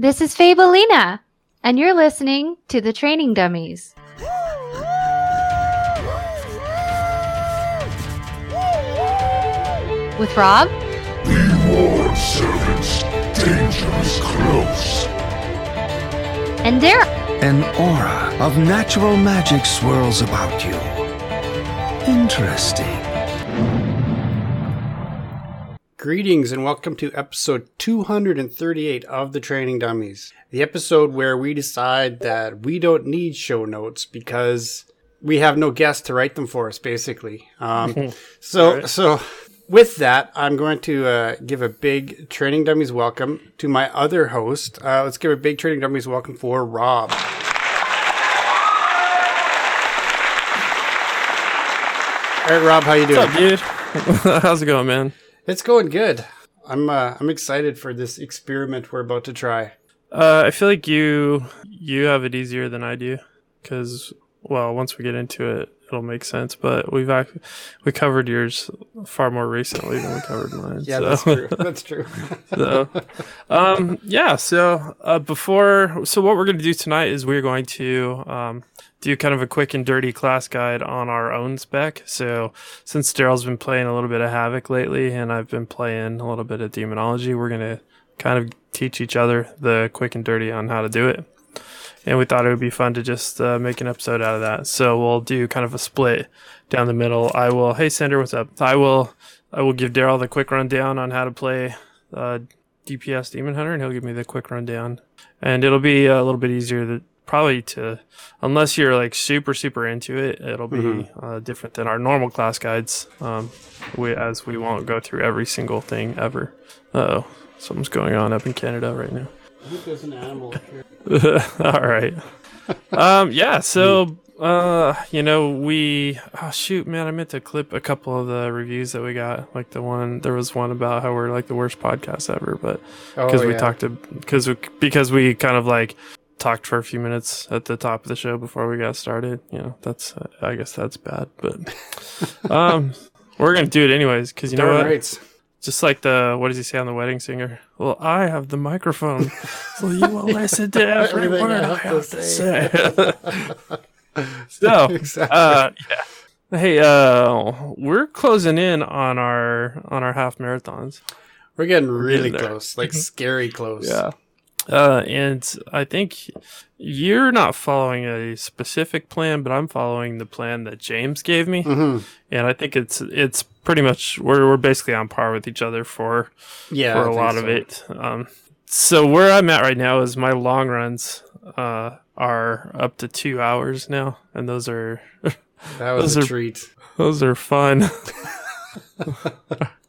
This is Fabelina, and you're listening to the Training Dummies. With Rob, Reward servants, dangerous close. and Derek. An aura of natural magic swirls about you. Interesting. Greetings and welcome to episode 238 of the Training Dummies. The episode where we decide that we don't need show notes because we have no guests to write them for us, basically. Um, so, so with that, I'm going to uh, give a big Training Dummies welcome to my other host. Uh, let's give a big Training Dummies welcome for Rob. All right, Rob, how you doing? What's up, dude? How's it going, man? It's going good. I'm uh, I'm excited for this experiment we're about to try. Uh, I feel like you you have it easier than I do, because well, once we get into it, it'll make sense. But we've ac- we covered yours far more recently than we covered mine. Yeah, so. that's true. That's true. so, um, yeah. So uh, before, so what we're going to do tonight is we're going to um, do kind of a quick and dirty class guide on our own spec. So since Daryl's been playing a little bit of Havoc lately, and I've been playing a little bit of Demonology, we're going to kind of teach each other the quick and dirty on how to do it. And we thought it would be fun to just uh, make an episode out of that. So we'll do kind of a split down the middle. I will, hey Sander, what's up? I will, I will give Daryl the quick rundown on how to play uh, DPS Demon Hunter, and he'll give me the quick rundown. And it'll be a little bit easier to probably to, unless you're like super super into it, it'll be uh, different than our normal class guides. Um, we as we won't go through every single thing ever. Oh, something's going on up in Canada right now. There's an animal. All right. Um, yeah, so uh, you know, we oh shoot, man, I meant to clip a couple of the reviews that we got. Like the one there was one about how we're like the worst podcast ever, but Oh, because we yeah. talked to because we because we kind of like talked for a few minutes at the top of the show before we got started. You know, that's uh, I guess that's bad, but um, we're gonna do it anyways because you know what? rights. Just like the what does he say on the wedding singer? Well, I have the microphone, so you will listen to every word I I have have to to say. so, Exactly. uh, yeah. Hey, uh, we're closing in on our on our half marathons. We're getting really getting close, like scary close. Yeah. Uh, and I think you're not following a specific plan, but I'm following the plan that James gave me, Mhm. and I think it's it's pretty much we're we're basically on par with each other for Yeah. for a lot so. of it. Um, so where I'm at right now is my long runs uh, are up to two hours now, and those are That was Those a are- treat. those are fun.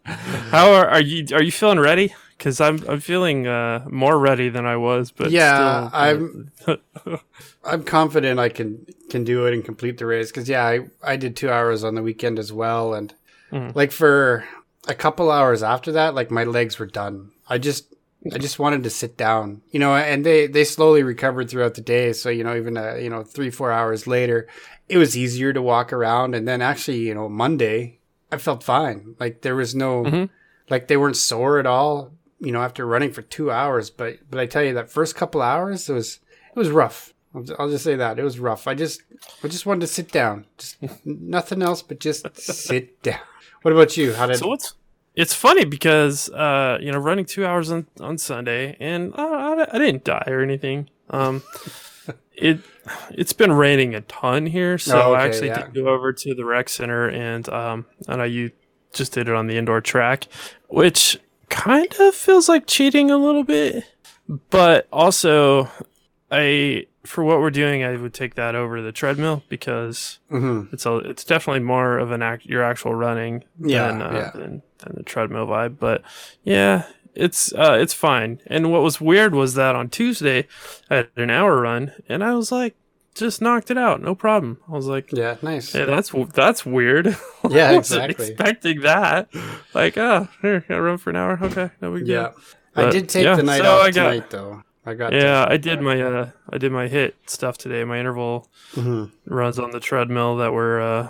How are, are you? Are you feeling ready? Because I'm I'm feeling uh, more ready than I was, but Yeah, still, I'm- I'm confident I can can do it and complete the race because yeah, I I did two hours on the weekend as well, and Mhm. like for a couple hours after that, like my legs were done. I just I just wanted to sit down, you know, and they they slowly recovered throughout the day. So you know, even uh, you know three four hours later, it was easier to walk around, and then actually you know Monday I felt fine. Like there was no Mhm. like they weren't sore at all. You know, after running for two hours, but but I tell you that first couple hours it was it was rough. I'll, I'll just say that it was rough. I just I just wanted to sit down, just nothing else but just sit down. What about you? How did So what's it's funny because uh, you know running two hours on on Sunday and uh, I, I didn't die or anything. Um, it it's been raining a ton here, so Oh, okay, I actually yeah. did go over to the rec center and um, I know you just did it on the indoor track, which kind of feels like cheating a little bit, but also I for what we're doing, I would take that over the treadmill because Mhm. it's a it's definitely more of an act your actual running Yeah, than, uh, yeah. than than the treadmill vibe. But yeah, it's uh it's fine. And what was weird was that on Tuesday I had an hour run and I was like just knocked it out, no problem. I was like, Yeah, nice. yeah, that's that's weird. Yeah, I wasn't exactly. expecting that. Like, oh, here, I run for an hour. Okay, no big deal. Yeah. I did take yeah, the night so off got- tonight though. I got Yeah, I did my uh I did my hit stuff today, my interval hmm runs on the treadmill that were uh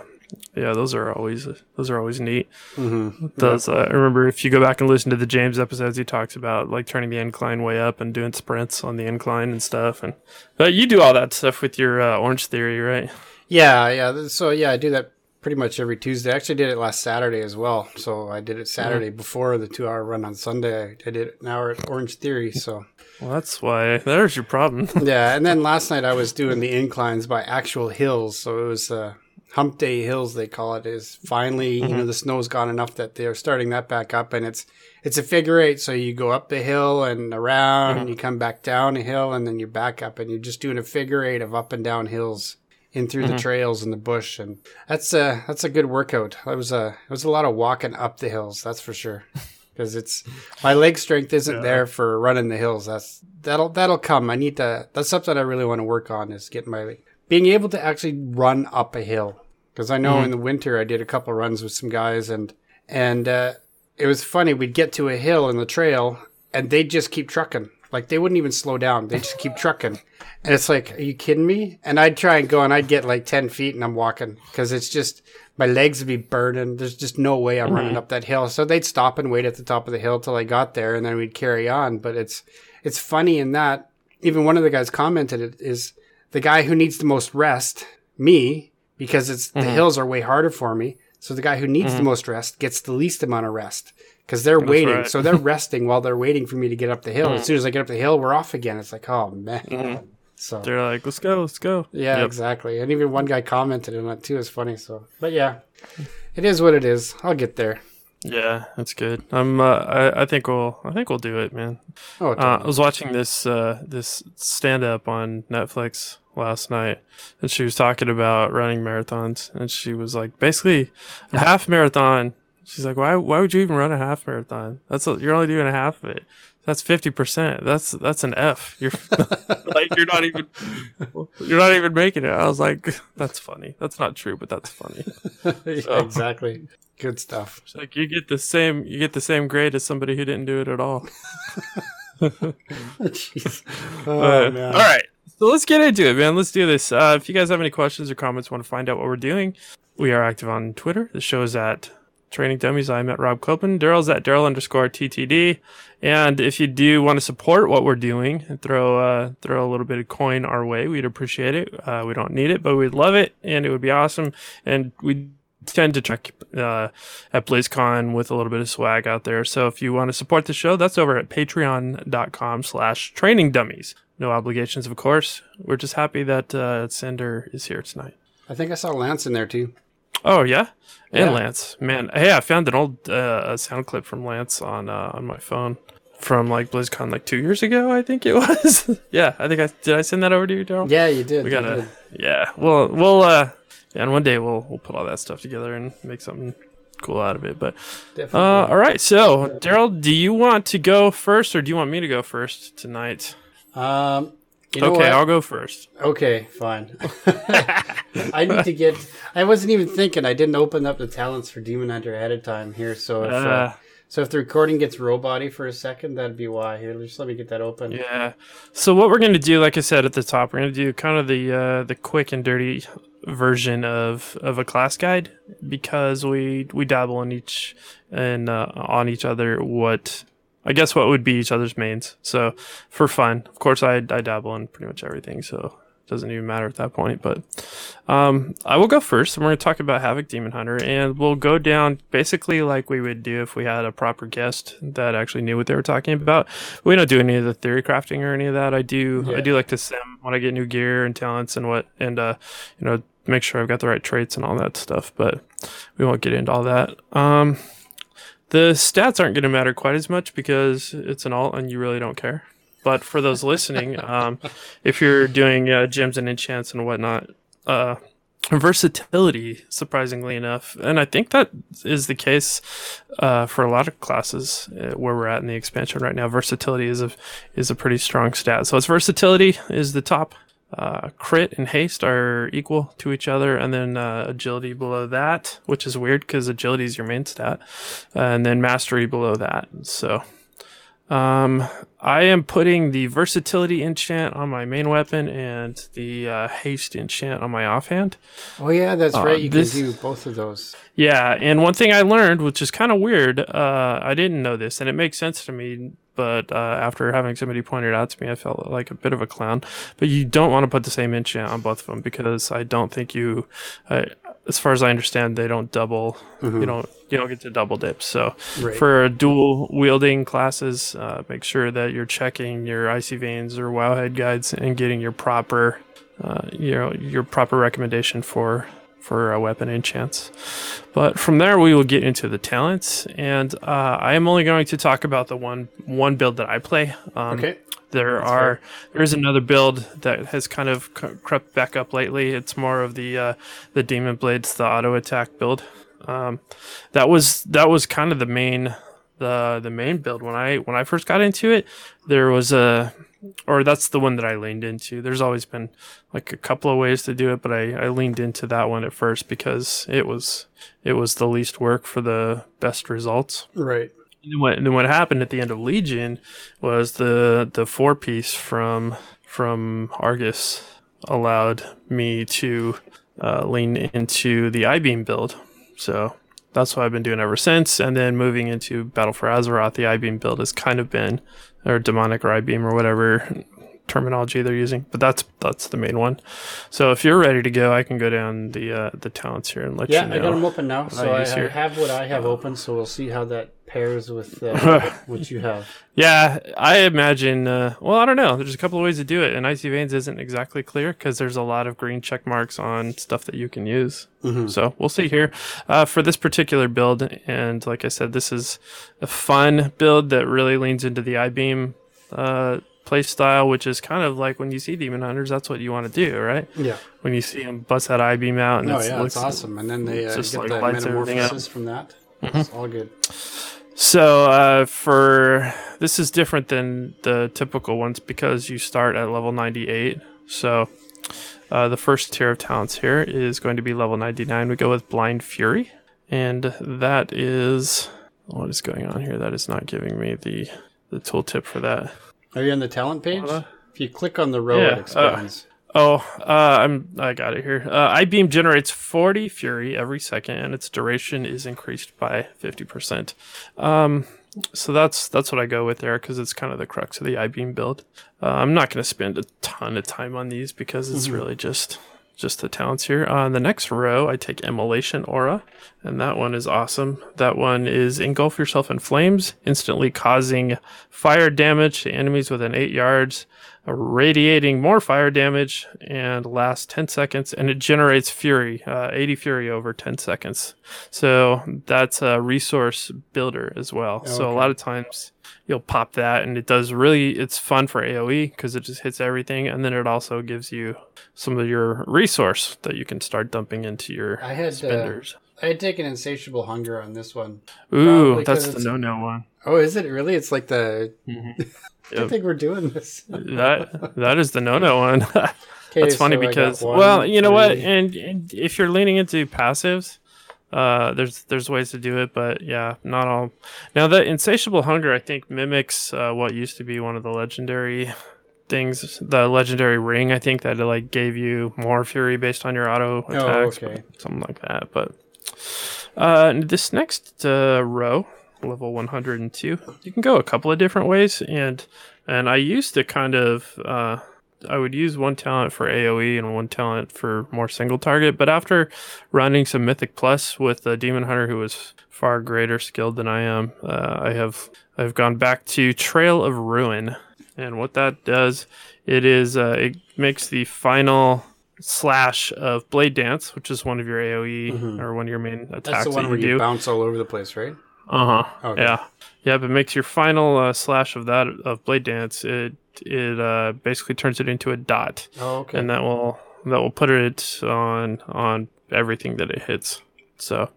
yeah, those are always those are always neat. Mm-hmm. Those uh, I remember if you go back and listen to the James episodes, he talks about like turning the incline way up and doing sprints on the incline and stuff. And but you do all that stuff with your uh, Orange Theory, right? Yeah, yeah. So yeah, I do that pretty much every Tuesday. I actually did it last Saturday as well. So I did it Saturday before the two hour run on Sunday. I did it an hour at Orange Theory. So Well, that's why there's your problem. yeah, and then last night I was doing the inclines by actual hills. So it was uh, Hump Day Hills they call it. Is finally you mm-hmm. know the snow's gone enough that they're starting that back up, and it's it's a figure eight. So you go up the hill and around, and you come back down a hill, and then you're back up, and you're just doing a figure eight of up and down hills in through the mm-hmm. trails and the bush, and that's a that's a good workout. That was a it was a lot of walking up the hills, that's for sure. Because it's my leg strength isn't there for running the hills. That's that'll that'll come. I need to. That's something I really want to work on is getting my being able to actually run up a hill. Because I know in the winter I did a couple runs with some guys and and uh, it was funny. We'd get to a hill in the trail and they'd just keep trucking. Like they wouldn't even slow down. They just keep trucking. And it's like, are you kidding me? And I'd try and go and I'd get like 10 feet and I'm walking because it's just, my legs would be burning. There's just no way I'm running mm-hmm. up that hill. So they'd stop and wait at the top of the hill till I got there and then we'd carry on. But it's, it's funny in that even one of the guys commented it is the guy who needs the most rest, me, because it's the mm-hmm. hills are way harder for me. So the guy who needs the mm-hmm. most rest gets the least amount of rest because they're waiting. right. So they're resting while they're waiting for me to get up the hill. As soon as I get up the hill, we're off again. It's like, oh man. So They're like, let's go, let's go. yeah, Yep. exactly. And even one guy commented on it too. It's funny. So, but yeah, it is what it is. I'll get there. Yeah, that's good. I'm. Uh, I, I think we'll. I think we'll do it, man. Oh, Uh, I was watching this uh, this stand up on Netflix last night, and she was talking about running marathons, and she was like, basically, a half marathon. She's like, why why would you even run a half marathon? That's a, you're only doing a half of it. That's fifty percent. That's that's an F. You're like you're not even you're not even making it. I was like, that's funny. That's not true, but that's funny. yeah, exactly. Good stuff. Like you get the same you get the same grade as somebody who didn't do it at all. Jeez. Oh, Uh, man. all right. So let's get into it, man. Let's do this. Uh, if you guys have any questions or comments, want to find out what we're doing, we are active on Twitter. The show is at Training Dummies. I'm at Rob Copeland. Daryl's at Daryl underscore TTD. And if you do want to support what we're doing and throw uh, throw a little bit of coin our way, we'd appreciate it. Uh, we don't need it, but we'd love it, and it would be awesome. And we tend to check uh, at BlizzCon with a little bit of swag out there. So if you want to support the show, that's over at patreon.com slash training dummies. No obligations, of course. We're just happy that uh, is here tonight. I think I saw Lance in there too. Oh yeah, and Yeah. Lance, man. Hey, I found an old uh, sound clip from Lance on uh, on my phone from like BlizzCon like two years ago. I think it was. yeah, I think I did. I send that over to you, Daryl. Yeah, you did. we gotta. did. Yeah, well, we'll uh, yeah, and one day we'll we'll put all that stuff together and make something cool out of it. But Definitely. uh, all right. So, Daryl, do you want to go first, or do you want me to go first tonight? um, you okay? I'll go first. Okay, fine. I need to get. I wasn't even thinking. I didn't open up the talents for Demon Hunter ahead of time here. So if uh, Uh, so, if the recording gets robot for a second, that'd be why. Here, just let me get that open. Yeah. So what we're gonna do, like I said at the top, we're gonna do kind of the uh, the quick and dirty version of of a class guide because we we dabble in each and uh, on each other what I guess what would be each other's mains. So for fun, of course, I I dabble in pretty much everything. So it doesn't even matter at that point. But um, I will go first, and we're gonna talk about Havoc Demon Hunter, and we'll go down basically like we would do if we had a proper guest that actually knew what they were talking about. We don't do any of the theory crafting or any of that. I do I do like to sim when I get new gear and talents and what and uh you know make sure I've got the right traits and all that stuff. But we won't get into all that. Um, the stats aren't going to matter quite as much because it's an alt and you really don't care. But for those listening, um, if you're doing uh, gems and enchants and whatnot, uh, versatility, surprisingly enough, and I think that is the case uh, for a lot of classes uh, where we're at in the expansion right now. Versatility is a is a pretty strong stat. So it's versatility is the top. Uh, crit and haste are equal to each other, and then uh, agility below that, which is weird because agility is your main stat, and then mastery below that. So Um, I am putting the versatility enchant on my main weapon and the uh, haste enchant on my offhand. Oh yeah, that's Uh, right. You this- can do both of those. Yeah, and one thing I learned, which is kind of weird, uh, I didn't know this, and it makes sense to me, but uh, after having somebody point it out to me, I felt like a bit of a clown. But you don't want to put the same enchant on both of them because I don't think you, uh, as far as I understand, they don't double. You don't you don't get to double dip. So Right. for dual wielding classes, uh, make sure that you're checking your icy veins or wowhead guides and getting your proper, uh, you know, your proper recommendation for for a weapon enchants. But from there, we will get into the talents, and uh, I am only going to talk about the one one build that I play. Um, Okay. There That's are there is another build that has kind of crept back up lately. It's more of the uh, the demon blades, the auto attack build. Um, that was that was kind of the main the the main build when I when I first got into it. There was a or that's the one that I leaned into. There's always been like a couple of ways to do it, but I, I leaned into that one at first because it was it was the least work for the best results. Right. And what and then what happened at the end of Legion was the the four piece from from Argus allowed me to uh, lean into the Eye Beam build. So that's what I've been doing ever since. And then moving into Battle for Azeroth, the Eye Beam build has kind of been or demonic or Eye Beam or whatever terminology they're using. But that's that's the main one. So if you're ready to go, I can go down the uh, the talents here and let Yeah, you know. Yeah, I got them open now. So I, I have what I have open. So we'll see how that pairs with uh, what you have. Yeah, I imagine. Uh, well, I don't know. There's a couple of ways to do it, and Icy Veins isn't exactly clear because there's a lot of green check marks on stuff that you can use. So we'll see here uh, for this particular build. And like I said, this is a fun build that really leans into the Eye Beam uh, play style, which is kind of like when you see Demon Hunters, that's what you want to do, right? Yeah. When you see them bust that Eye Beam out, and Oh it's, yeah, looks it's awesome. And then they uh, just get like the lights metamorphosis from that. It's all good. So uh, for this is different than the typical ones because you start at level 98. So uh, the first tier of talents here is going to be level 99. We go with Blind Fury, and that is what is going on here. That is not giving me the the tooltip for that. Are you on the talent page? Uh, if you click on the row, yeah, it uh, expands. Oh, uh, I'm I got it here. Uh, Eye Beam generates 40 fury every second, and its duration is increased by 50%. Um, so that's that's what I go with there because it's kind of the crux of the Eye Beam build. Uh, I'm not going to spend a ton of time on these because it's really just just the talents here. On the next row, I take Immolation Aura, and that one is awesome. That one is engulf yourself in flames, instantly causing fire damage to enemies within eight yards radiating more fire damage and lasts 10 seconds and it generates fury uh, 80 fury over 10 seconds so that's a resource builder as well so a lot of times you'll pop that and it does really it's fun for aoe because it just hits everything and then it also gives you some of your resource that you can start dumping into your I had uh, spenders I had taken insatiable hunger on this one. ooh that's the no-no one Oh, is it really? It's like the. I think we're doing this. that that is the no-no one Okay, That's funny so because one, well, you know what, and, and if you're leaning into passives, uh, there's there's ways to do it, but yeah, not all. Now the insatiable hunger, I think, mimics uh, what used to be one of the legendary things, the legendary ring. I think that it like gave you more fury based on your auto attacks, Oh, okay. something like that. But uh, this next uh, row, level 102, you can go a couple of different ways, and and I used to kind of uh, I would use one talent for AOE and one talent for more single target. But after running some Mythic Plus with a Demon Hunter who was far greater skilled than I am, uh, I have I've gone back to Trail of Ruin, and what that does, it is uh, it makes the final slash of Blade Dance, which is one of your AOE or one of your main attacks Mm-hmm. That's the one that where you bounce all over the place, right? Uh huh. Okay. Yeah. Yeah, but makes your final uh, slash of that of blade dance. It it uh, basically turns it into a dot, Oh, okay. and that will that will put it on on everything that it hits. So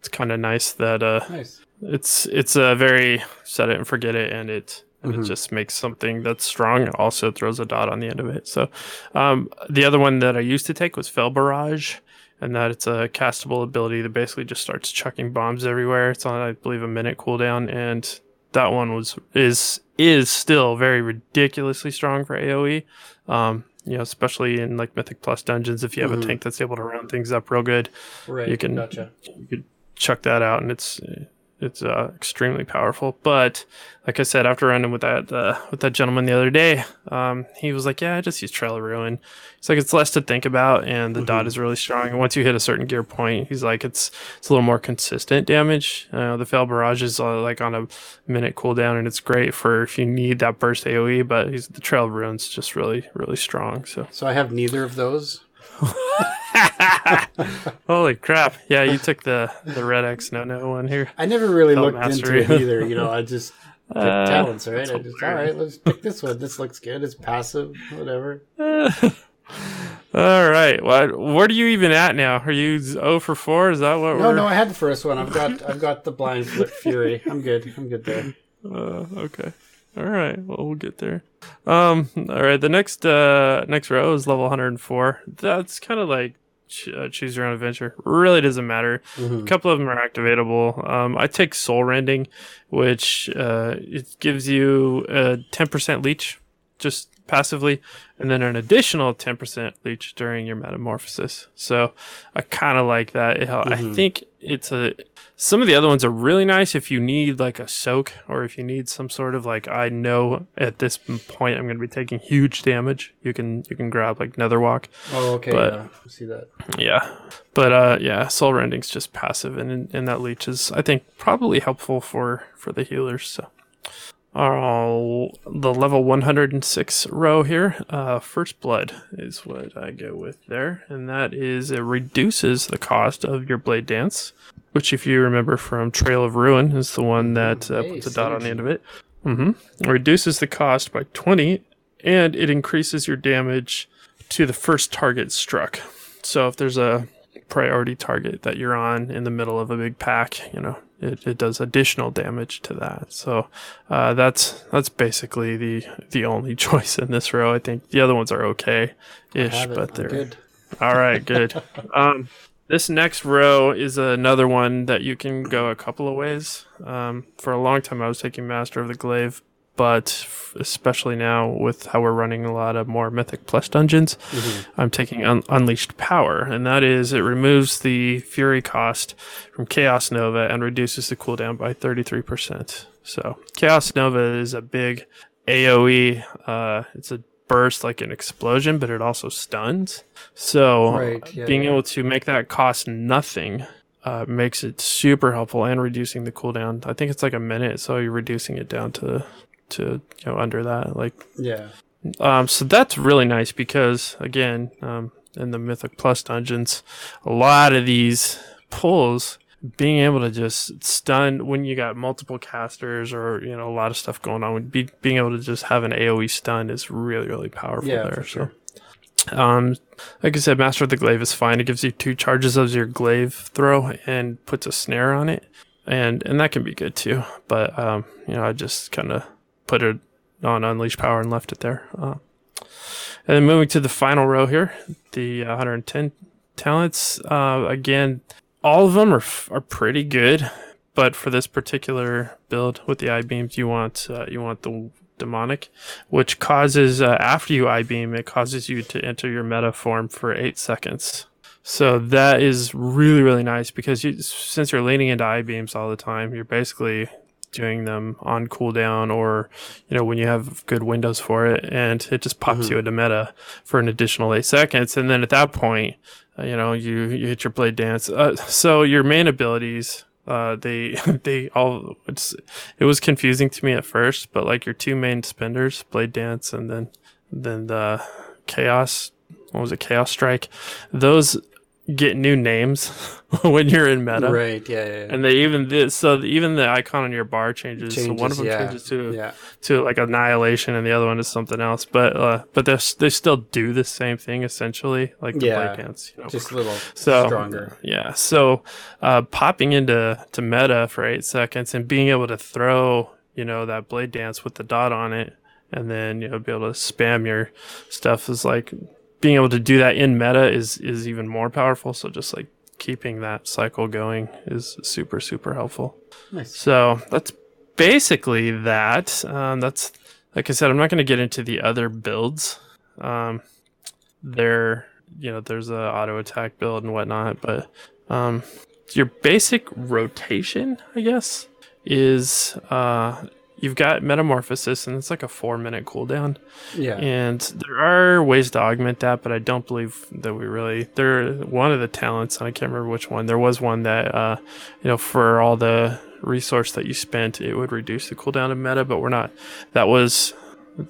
it's kind of nice that uh, nice. it's it's a very set it and forget it, and it and Mm-hmm. it just makes something that's strong. It also throws a dot on the end of it. So um, the other one that I used to take was Fel Barrage, and that it's a castable ability that basically just starts chucking bombs everywhere. It's on I believe a minute cooldown, and that one was is is still very ridiculously strong for AOE. Um, you know, especially in like Mythic Plus dungeons, if you have a tank that's able to round things up real good, Right. you can Gotcha. you could chuck that out, and it's it's uh, extremely powerful. But like I said, after running with that uh, with that gentleman the other day, um, he was like, "Yeah, I just use Trail of Ruin." It's like it's less to think about, and the dot is really strong. And once you hit a certain gear point, he's like, it's it's a little more consistent damage. Uh, the Fel Barrage is uh, like on a minute cooldown, and it's great for if you need that burst AOE. But he's, the Trail of Ruin's just really really strong. So So I have neither of those. holy crap! Yeah, you took the the Red X no no one here. I never really Felt looked mastery. into it either. You know, I just picked Uh, talents, right? I just all right, let's pick this one. This looks good. It's passive, whatever. All right. What what are you even at now? Are you 0 for 4? Is that what No, we're No no, I had the first one. I've got I've got the blind flip fury. I'm good. I'm good there. Uh, okay. All right. Well, we'll get there. Um. All right. The next uh next row is level 104. That's kind of like ch- uh, choose your own adventure. Really doesn't matter. A couple of them are activatable. Um, I take Soul Rending, which uh it gives you a 10% leech, just passively, and then an additional 10% leech during your metamorphosis. So I kind of like that. It, hel- I think it's a. Some of the other ones are really nice if you need like a soak or if you need some sort of like I know at this point I'm going to be taking huge damage. You can you can grab like Netherwalk. Oh, okay. But- yeah, I see that. Yeah. But uh yeah, soul rending's just passive and and that leech is I think probably helpful for for the healers. So uh, the level 106 row here, uh, first blood is what I go with there, and that is it reduces the cost of your blade dance, which, if you remember from Trail of Ruin, is the one that uh, puts a dot on the end of it. Mm-hmm. Reduces the cost by 20, and it increases your damage to the first target struck. So if there's a priority target that you're on in the middle of a big pack, you know, it, it does additional damage to that. So uh, that's that's basically the the only choice in this row. I think the other ones are okay ish, but I'm they're good. all right, good. um, this next row is another one that you can go a couple of ways. Um, for a long time, I was taking Master of the Glaive, but f- especially now with how we're running a lot of more Mythic Plus dungeons, I'm taking Un- Unleashed Power, and that is it removes the Fury cost from Chaos Nova and reduces the cooldown by 33%. So Chaos Nova is a big AOE. Uh, it's a burst like an explosion, but it also stuns. So Right, yeah, being yeah. able to make that cost nothing uh, makes it super helpful and reducing the cooldown. I think it's like a minute, so you're reducing it down to to you know under that. Like Yeah. um, so that's really nice because again, um, in the Mythic Plus dungeons, a lot of these pulls, being able to just stun when you got multiple casters or you know a lot of stuff going on, be, being able to just have an AOE stun is really really powerful Yeah, there. for sure. So, um, like I said, Master of the Glaive is fine. It gives you two charges of your glaive throw and puts a snare on it, and and that can be good too. But um, you know, I just kind of put it on unleash power and left it there. Uh, and then moving to the final row here, the uh, 110 talents. Uh, again, all of them are are pretty good, but for this particular build with the eye beams, you want uh, you want the demonic, which causes uh, after you eye beam, it causes you to enter your meta form for eight seconds. So that is really really nice because you, since you're leaning into eye beams all the time, you're basically doing them on cooldown or you know when you have good windows for it and it just pops you into meta for an additional eight seconds. And then at that point uh, you know you you hit your blade dance. Uh, so your main abilities uh they they all it's it was confusing to me at first but like your two main spenders blade dance and then then the chaos what was it chaos strike those get new names when you're in meta Right. Yeah. Yeah. yeah. and they even this so even the icon on your bar changes. so one of them yeah. changes to yeah. to like annihilation, and the other one is something else. But uh, but they they still do the same thing essentially, like the Yeah. blade dance. You know? Just a little so stronger. Yeah. So uh, popping into to meta for eight seconds and being able to throw you know that blade dance with the dot on it, and then you know be able to spam your stuff is like being able to do that in meta is is even more powerful. So just like keeping that cycle going is super super helpful. Nice. So that's basically that. Um, that's like I said. I'm not going to get into the other builds. Um, there, you know, there's a auto attack build and whatnot, but um, your basic rotation, I guess, is uh, you've got metamorphosis, and it's like a four minute cooldown. Yeah. And there are ways to augment that, but I don't believe that we really. There, one of the talents, and I can't remember which one. There was one that, uh, you know, for all the resource that you spent, it would reduce the cooldown of meta, but we're not. That was,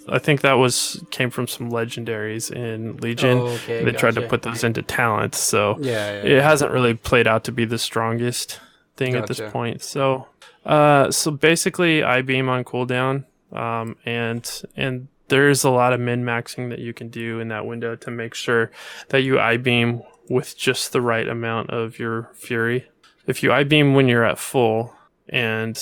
I think that was came from some legendaries in Legion. Oh, okay, they tried to put those into talents, so Yeah, yeah, it hasn't really played out to be the strongest thing at this point. So, uh, so basically, Eye Beam on cooldown, um, and and there's a lot of min maxing that you can do in that window to make sure that you Eye Beam with just the right amount of your fury. If you Eye Beam when you're at full, and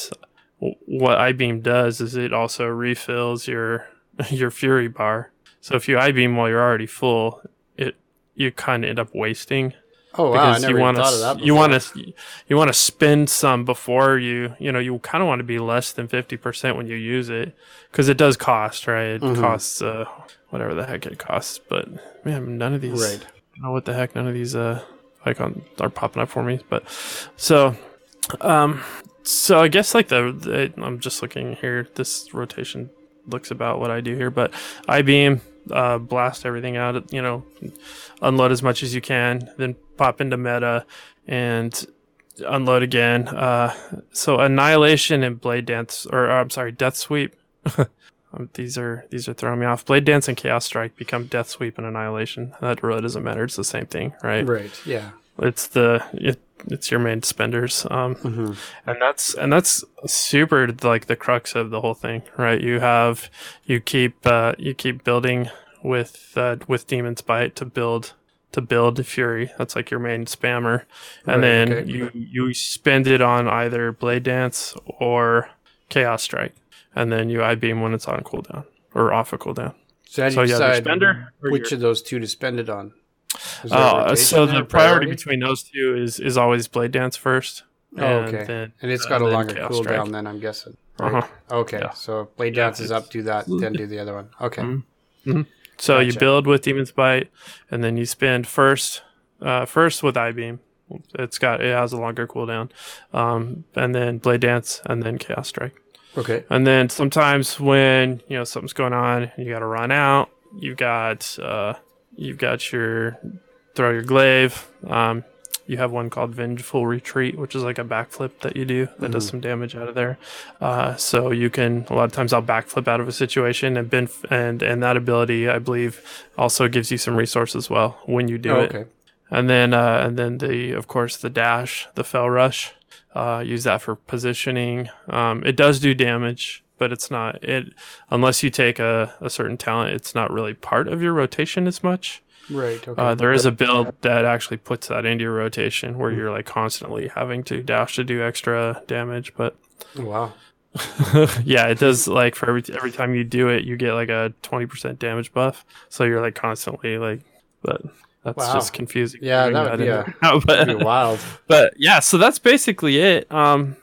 what Eye Beam does is it also refills your your fury bar. So if you Eye Beam while you're already full, it you kind of end up wasting Oh wow, I never you want thought of that. to you want to you want to spend some before you you know you kind of want to be less than 50% when you use it because it does cost right it Mhm. costs uh whatever the heck it costs but man none of these Right. I don't know what the heck none of these uh icons are popping up for me but so um so I guess like the, the I'm just looking here this rotation looks about what I do here but Eye Beam uh blast everything out you know unload as much as you can, then pop into meta and unload again. Uh, so annihilation and blade dance, or uh, I'm sorry, death sweep. um, these are these are throwing me off. Blade dance and chaos strike become death sweep and annihilation. That really doesn't matter. It's the same thing, right? Right. Yeah. It's the it, it's your main spenders. Um, hmm and that's and that's super like the crux of the whole thing right you have you keep uh you keep building with uh with demon's bite to build to build fury that's like your main spammer Right, and then okay. you you spend it on either blade dance or chaos strike and then you eye beam when it's on cooldown or off a cooldown So So you you have your decide spender which your- of those two to spend it on? A uh, so the priority between those two is is always blade dance first Oh, and okay. then- and it's uh, got a longer cooldown then I'm guessing. Right? uh-huh Okay. Yeah. So blade Yeah, dance is up, do that, then do the other one. Okay. Mhm. So you build with Demon's Bite, and then you spend first, uh, first with Eye Beam. It's got it has a longer cooldown, um, and then Blade Dance, and then Chaos Strike. Okay. And then sometimes when you know something's going on, and you got to run out. you've got uh, you've got your throw your glaive. Um, you have one called Vengeful Retreat, which is like a backflip that you do that does some damage out of there. Uh, so you can a lot of times I'll backflip out of a situation and been and and that ability I believe also gives you some resource as well when you do Oh, it. okay. And then uh, and then the of course the dash, the fel rush. Uh, use that for positioning. Um, it does do damage, but it's not it unless you take a, a certain talent. It's not really part of your rotation as much. Right. Okay. Uh, there is a build that actually puts that into your rotation where you're like constantly having to dash to do extra damage. But wow. yeah, it does like for every every time you do it, you get like a twenty percent damage buff. So you're like constantly like, but that's Wow. just confusing. Yeah, that would be a- now, but- Pretty wild. but yeah, so that's basically it. Um,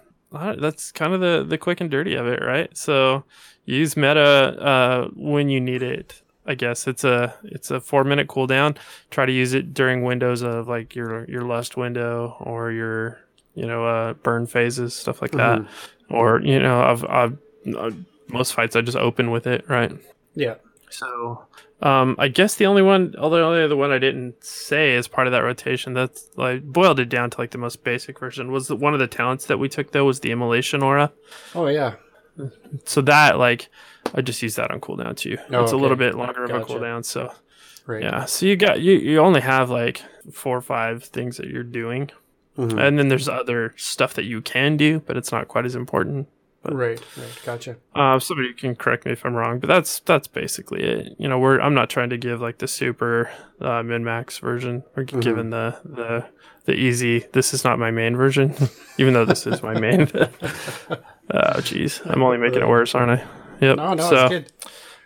That's kind of the the quick and dirty of it, right? So use meta uh, when you need it. I guess it's a it's a four minute cooldown. Try to use it during windows of like your your lust window or your you know uh, burn phases, stuff like that. Or you know, I've, I've uh, most fights I just open with it, right? Yeah. So, um, I guess the only one, although the only other one I didn't say as part of that rotation, that's like boiled it down to like the most basic version was that one of the talents that we took though was the immolation aura. Oh yeah. So that like I just use that on cooldown too. Oh, it's a little bit longer of a cooldown. So Right. yeah, so you got you you only have like four or five things that you're doing, Mhm. and then there's other stuff that you can do, but it's not quite as important. Right. Right. Gotcha. Uh, somebody can correct me if I'm wrong, but that's that's basically it. You know, we're I'm not trying to give like the super uh, min max version. We're Mhm. giving the the the easy. This is not my main version, even though this is my main. oh, jeez, I'm only making it worse, aren't I? Yep. No, no, so, it's good.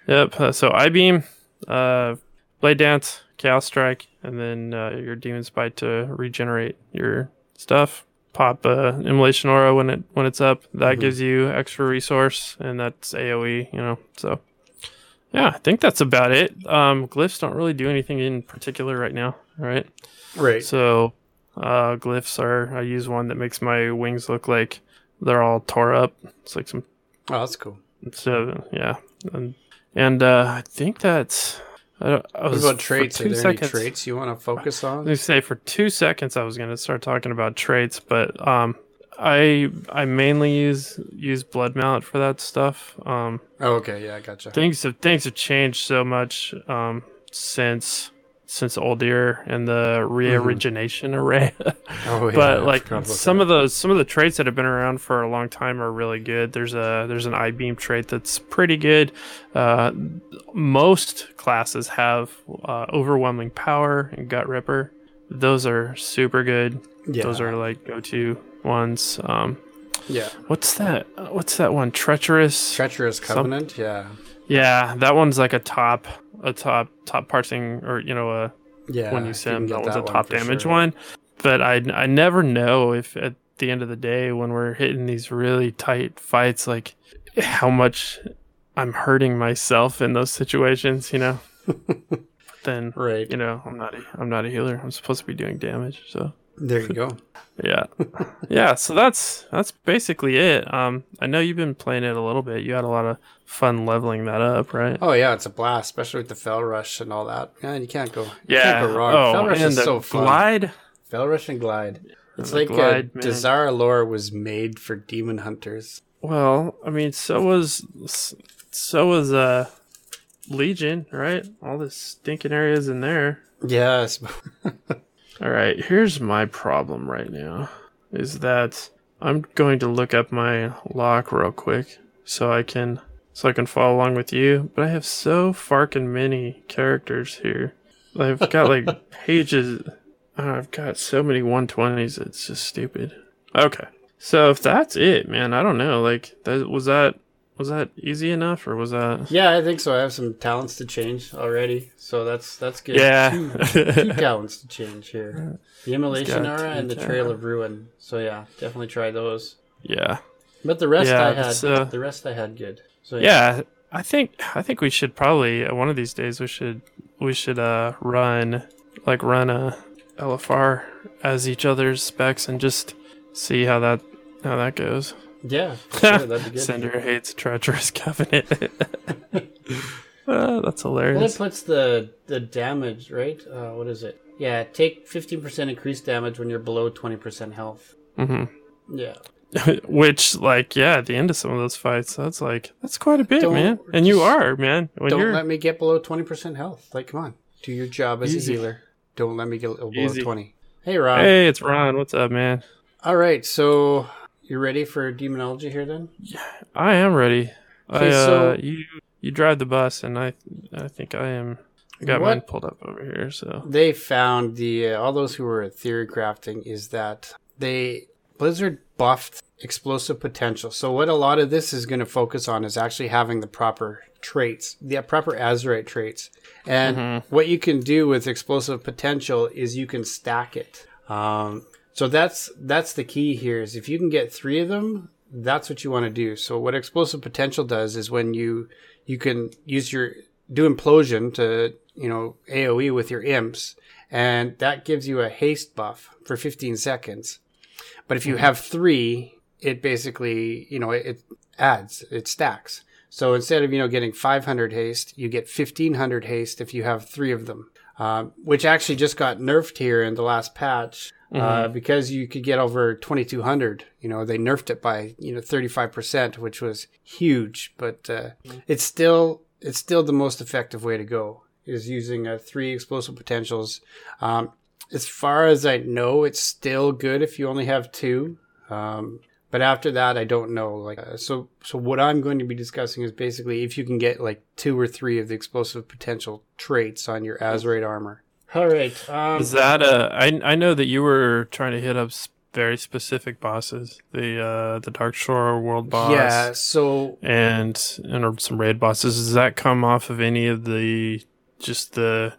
Yep. Uh, so Eye Beam, uh, blade dance, chaos strike, and then uh, your demon's bite to regenerate your stuff. Pop uh, immolation aura when it when it's up. That gives you extra resource, and that's AOE. You know, so yeah, I think that's about it. Um, glyphs don't really do anything in particular right now, right? Right. So uh, glyphs are I use one that makes my wings look like they're all tore up. It's like some oh, that's cool. so yeah, and and uh, I think that's. I, don't- I What about traits? Are there seconds- any traits you want to focus on? gonna say for two seconds I was gonna start talking about traits, but um, I I mainly use use Bloodmallet for that stuff. Um, Oh, okay. Yeah, I gotcha. things have things have changed so much um since since old year and the re-origination array. Oh, yeah, but I like some that. of those some of the traits that have been around for a long time are really good there's a there's an eye-beam trait that's pretty good uh, most classes have uh, overwhelming power and gut ripper those are super good Yeah. those are like go-to ones um yeah. what's that what's that one treacherous Treacherous Covenant. yeah. Yeah that one's like a top a top top parsing or you know a Yeah. when you sim. That was a top damage sure. one. But I, I never know if at the end of the day, when we're hitting these really tight fights, like how much I'm hurting myself in those situations, you know? then, Right. you know, I'm not, a, I'm not a healer. I'm supposed to be doing damage. So, There you go. yeah. yeah. So that's, that's basically it. Um, I know you've been playing it a little bit. You had a lot of fun leveling that up, right? Oh yeah, it's a blast, especially with the Fel Rush and all that. Yeah, you can't go. You yeah. Can't go wrong. Oh, Fel Rush and is so fun. glide. Fel Rush and Glide. It's the like glide, uh. Dazar'alor was made for demon hunters. Well, I mean, so was so was uh Legion, right? All the stinking areas in there. Yes. All right, here's my problem right now is that I'm going to look up my lock real quick so I can so I can follow along with you, but I have so farking many characters here. I've got like pages uh, I've got so many 120s, it's just stupid. Okay. So if that's it, man, I don't know. Like that was that was that easy enough or was that yeah, I think so. I have some talents to change already, so that's that's good. Yeah. two, two talents to change here: the Immolation Aura and the Trail of Ruin. So yeah, definitely try those. Yeah. But the rest Yeah, I had, uh, the rest I had good. So Yeah, I think I think we should probably uh, one of these days we should we should uh run like run a LFR as each other's specs and just see how that how that goes. Yeah, sure, that'd be good. Cinder hates treacherous covenant. uh, that's Well, hilarious. it puts the the damage right. Uh, what is it? Yeah, take fifteen percent increased damage when you're below twenty percent health. hmm Yeah, Which, like, yeah, at the end of some of those fights, that's like that's quite a bit, Don't- man. And you are, man. When don't you're let me get below twenty percent health. Like, come on, do your job as Easy. a healer. Don't let me get below Easy. twenty. Hey, Ron. hey, it's Ron. What's up, man? All right, so you ready for demonology here then? Yeah, I am ready. I Okay, uh, so- you you drive the bus, and I I think I am. I got mine pulled up over here. So They found the uh, all those who were theory crafting is that they Blizzard buffed explosive potential. So what a lot of this is going to focus on is actually having the proper traits, the proper Azerite traits. And what you can do with explosive potential is you can stack it. Um, so that's that's the key here is if you can get three of them, that's what you want to do. So what explosive potential does is when you you can use your do implosion to you know AOE with your imps, and that gives you a haste buff for 15 seconds. But if you have three, it basically you know it, it adds it stacks. So instead of you know getting 500 haste, you get 1500 haste if you have three of them, um, which actually just got nerfed here in the last patch. Uh, because you could get over 2200 you know they nerfed it by you know 35% which was huge but uh, it's still it's still the most effective way to go is using uh, three explosive potentials. Um, as far as i know it's still good if you only have two. Um, but after that i don't know like uh, so so what i'm going to be discussing is basically if you can get like two or three of the explosive potential traits on your azerite armor all right um, is that uh? I I know that you were trying to hit up very specific bosses. The uh the Darkshore World boss. yeah so And and or some raid bosses. Does that come off of any of the just the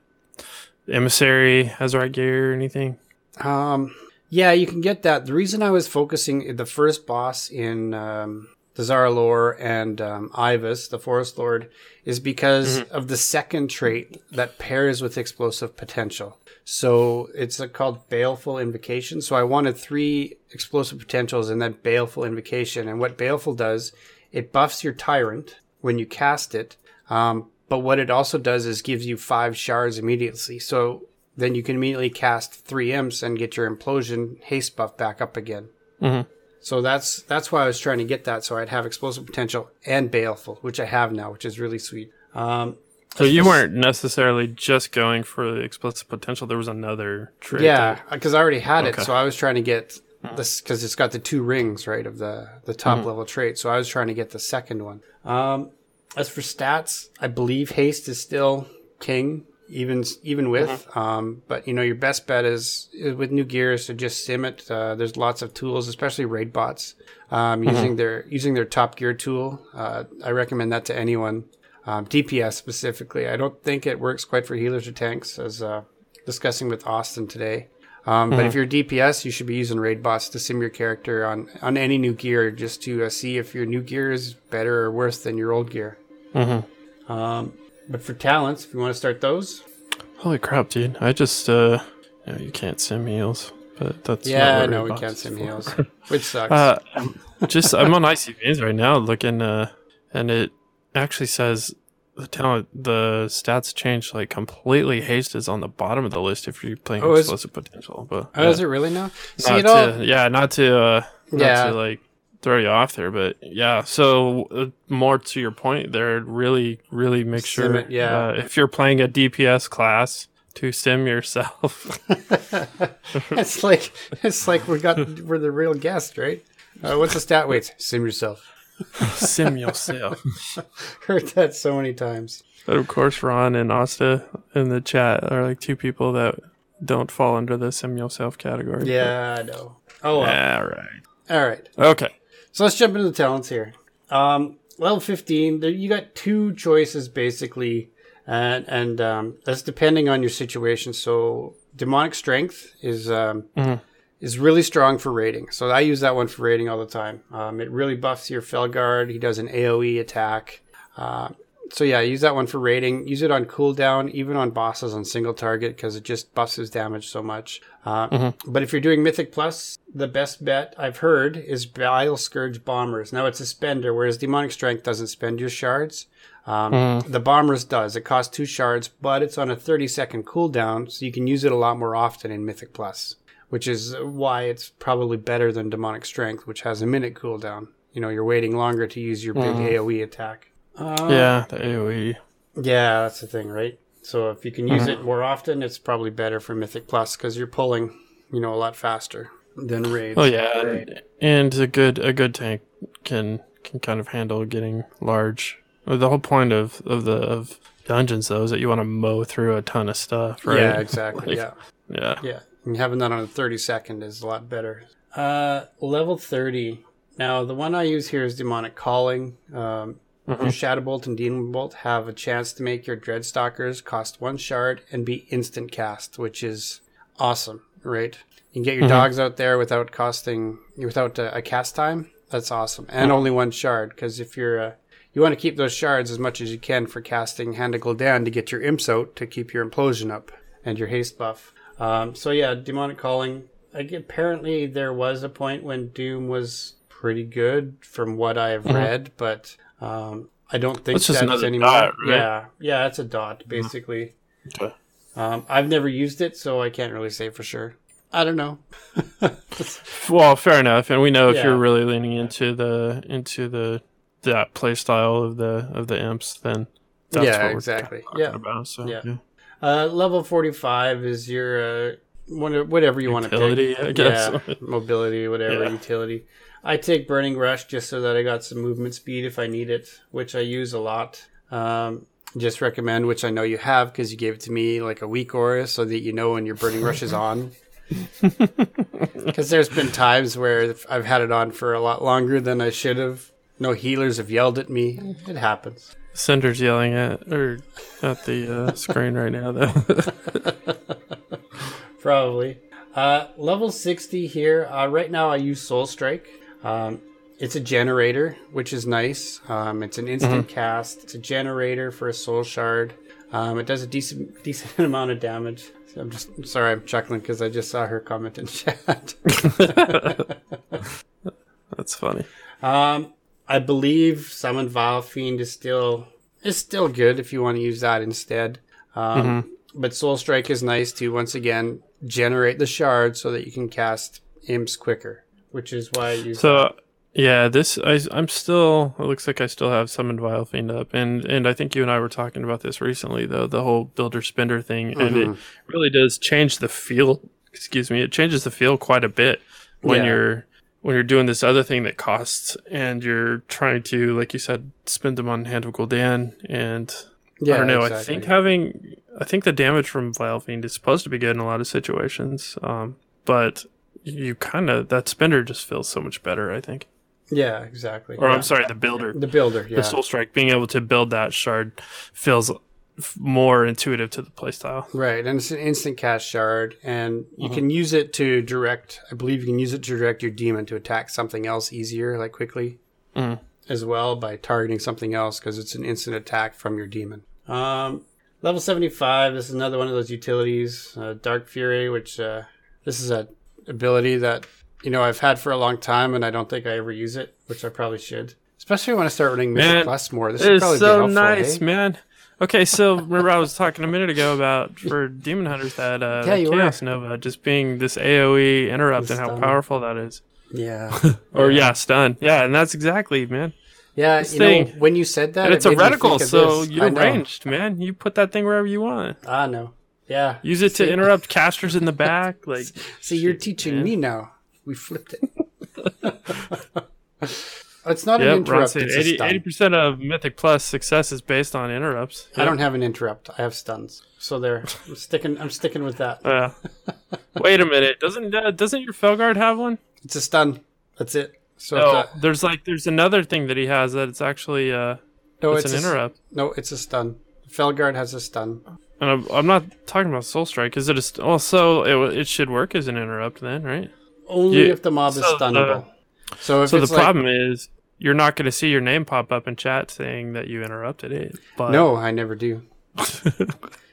emissary Azure gear or anything? Um, Yeah, you can get that. The reason I was focusing the first boss in um, the Zaralor and um, Ivus, the Forest Lord, is because of the second trait that pairs with explosive potential. So it's called Baleful Invocation. So I wanted three explosive potentials and then Baleful Invocation. And what Baleful does, it buffs your Tyrant when you cast it. Um, but what it also does is gives you five shards immediately. So then you can immediately cast three imps and get your implosion haste buff back up again. So that's that's why I was trying to get that, so I'd have explosive potential and baleful, which I have now, which is really sweet. Um, So you weren't necessarily just going for the explosive potential. There was another trait. yeah, because I already had it, Okay. so I was trying to get this because it's got the two rings, right, of the the top level trait. So I was trying to get the second one. Um, as for stats, I believe haste is still king, even even with. Um, but you know, your best bet is, is with new gear is to just sim it. Uh, there's lots of tools, especially Raidbots, um, using their using their top gear tool. Uh, I recommend that to anyone. Um, DPS specifically, I don't think it works quite for healers or tanks, as uh, discussing with Austin today. Um, But if you're DPS, you should be using Raidbots to sim your character on on any new gear, just to uh, see if your new gear is better or worse than your old gear. Um, but for talents, if you want to start those, Holy crap, dude! I just uh, you, know, you can't sim heals, but that's yeah, no, we can't sim heals, which sucks. Uh, just I'm on Icy Veins right now looking, uh, and it actually says the talent, the stats change like completely. Haste is on the bottom of the list if you're playing Oh, explosive potential. But oh, is it really now? See not it all. yeah, not to, uh, not Yeah. to like throw you off there, but yeah. So uh, more to your point, there, really, really make Sim sure, it, yeah. uh, if you're playing a DPS class, to sim yourself. it's like it's like we got we're the real guest, right? Uh, what's the stat weights? Sim yourself. sim yourself. Heard that so many times. But of course, Ron and Asta in the chat are like two people that don't fall under the sim yourself category. Yeah, I know. Oh, well. All right. all right. Okay. So let's jump into the talents here. Um, level 15, there, you got two choices basically, and, and um, that's depending on your situation. So demonic strength is um, is really strong for raiding. So I use that one for raiding all the time. Um, it really buffs your Felguard. He does an AOE attack. Uh, so yeah, use that one for raiding. Use it on cooldown, even on bosses on single target, because it just buffs his damage so much. Uh, But if you're doing Mythic Plus, the best bet I've heard is Bile Scourge Bombers. Now it's a spender, whereas Demonic Strength doesn't spend your shards. Um, The Bombers does. It costs two shards, but it's on a 30 second cooldown, so you can use it a lot more often in Mythic Plus, which is why it's probably better than Demonic Strength, which has a minute cooldown. You know, you're waiting longer to use your big AoE attack. Yeah, the. AoE. Yeah, that's the thing, right? So if you can use it more often, it's probably better for Mythic Plus because you're pulling, you know, a lot faster than raids. Oh yeah, and, and a good a good tank can can kind of handle getting large. The whole point of of the of dungeons though is that you want to mow through a ton of stuff, right? Yeah, exactly. Like, yeah, yeah. yeah. And having that on a 30 second is a lot better. Uh, level 30. Now the one I use here is Demonic Calling. Um, Your Shadowbolt and Demon Bolt have a chance to make your Dreadstalkers cost one shard and be instant cast, which is awesome, right? You can get your dogs out there without costing, without a, a cast time. That's awesome, and only one shard. Because if you're, uh, you want to keep those shards as much as you can for casting Hand of Gul'dan to get your imps out to keep your implosion up and your haste buff. Um, so yeah, demonic calling. Like, apparently, there was a point when Doom was pretty good, from what I have read, but um, I don't think That's just that's another anymore. dot, right? Yeah, yeah, it's a dot basically. Okay. Um, I've never used it, so I can't really say for sure. I don't know. Well, fair enough, and we know if Yeah. you're really leaning into the into the that play style of the of the imps, then that's Yeah, what we're exactly. Yeah. about. So Yeah. yeah. Uh, level forty-five is your uh, whatever you want to Utility, pick. I guess. Yeah, mobility, whatever Yeah. utility. I take Burning Rush just so that I got some movement speed if I need it, which I use a lot. Um, just recommend, which I know you have because you gave it to me like a week or so that you know when your Burning Rush is on. Because there's been times where I've had it on for a lot longer than I should have. No healers have yelled at me. It happens. Cinder's yelling at or at the uh, screen right now, though. Probably. Uh, level 60 here. Uh, right now, I use Soul Strike. Um, it's a generator, which is nice. Um, it's an instant cast. It's a generator for a Soul Shard. Um, it does a decent decent amount of damage. So I'm just sorry, I'm chuckling because I just saw her comment in chat. That's funny. um, I believe Summon Vile Fiend is still is still good if you want to use that instead. Um, But Soul Strike is nice to once again generate the shard so that you can cast imps quicker, which is why I use. So yeah, this I I'm still. It looks like I still have summoned Vile Fiend up, and and I think you and I were talking about this recently, though the whole builder spender thing, and it really does change the feel. Excuse me, it changes the feel quite a bit when Yeah. you're when you're doing this other thing that costs, and you're trying to, like you said, spend them on Hand of Gul'dan, and Yeah, I don't know. I think having, I think the damage from Vile Fiend is supposed to be good in a lot of situations, um, but you kind of that spender just feels so much better. I think. Yeah, exactly. Or Yeah. I'm sorry, the builder, the builder. Yeah, the Soul Strike, being able to build that shard feels more intuitive to the playstyle. Right, and it's an instant cast shard, and you Uh-huh. can use it to direct. I believe you can use it to direct your demon to attack something else easier, like quickly, Mhm. as well by targeting something else because it's an instant attack from your demon. Um, level seventy-five. This is another one of those utilities, uh, Dark Fury, which uh, this is a ability that you know I've had for a long time, and I don't think I ever use it, which I probably should. Especially when I start running Mythic Man, Plus more. This is probably so helpful. nice, hey? man. Okay, so remember I was talking a minute ago about for Demon Hunters that uh, Yeah, you were. Chaos Nova just being this AOE interrupt and how powerful that is. Yeah, Or yeah, stun. Yeah, and that's exactly, man. yeah. This you know, thing- when you said that, it it's a reticle, so this. you're ranged, man. You put that thing wherever you want. I know. Yeah. Use it to interrupt casters in the back. Like, See, you're teaching man. me now. We flipped it. it's not an yeah, Ron interrupt. said It's a 80, percent of Mythic Plus success is based on interrupts. I don't have an interrupt. I have stuns. So there. I'm sticking. I'm sticking with that. Yeah. Wait a minute. Doesn't uh, doesn't your Felguard have one? It's a stun. That's it. So No. that- There's like there's another thing that he has that it's actually uh no, it's, it's, an a, interrupt. No, it's a stun. Felguard has a stun. And I'm, I'm not talking about Soul Strike. Is it a st- also it, it should work as an interrupt then, right? Only Yeah, if the mob is so the- stunnable. so if So the it's like, problem is you're not going to see your name pop up in chat saying that you interrupted it. But No, I never do.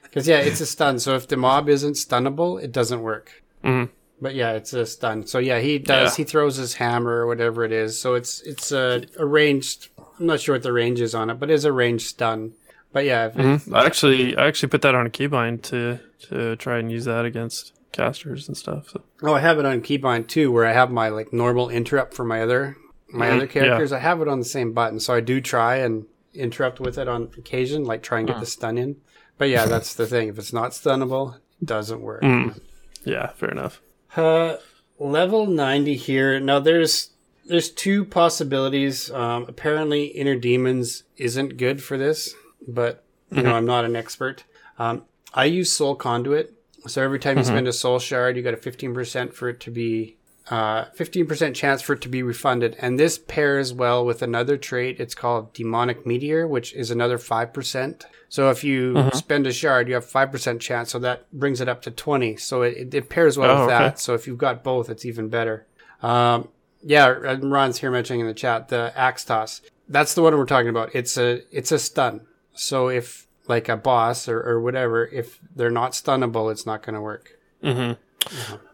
Because yeah, it's a stun. So if the mob isn't stunnable, it doesn't work. Mhm. But yeah, it's a stun. So yeah, he does. Yeah. He throws his hammer or whatever it is. So it's it's a, a ranged. I'm not sure what the range is on it, but it's a ranged stun. But yeah, if it- Mhm. I actually I actually put that on a keybind to to try and use that against casters and stuff. So. oh, I have it on keybind too, where I have my like normal interrupt for my other my Mhm, other yeah. characters. I have it on the same button, so I do try and interrupt with it on occasion, like try and get the stun in. But yeah, that's the thing. If it's not stunnable, it doesn't work. Mm. Yeah, fair enough. Uh, level 90 here. Now there's there's two possibilities. Um, apparently Inner Demons isn't good for this, but you know, I'm not an expert. Um, I use Soul Conduit. So every time you spend a soul shard, you got a 15% for it to be uh, 15% chance for it to be refunded. And this pairs well with another trait. It's called Demonic Meteor, which is another 5%. So if you spend a shard, you have 5% chance. So that brings it up to 20. So it, it, it pairs well Oh, with okay. that. So if you've got both, it's even better. Um, yeah, Ron's here mentioning in the chat the axe toss. That's the one we're talking about. It's a it's a stun. So if like a boss or, or whatever, if they're not stunnable, it's not going to work.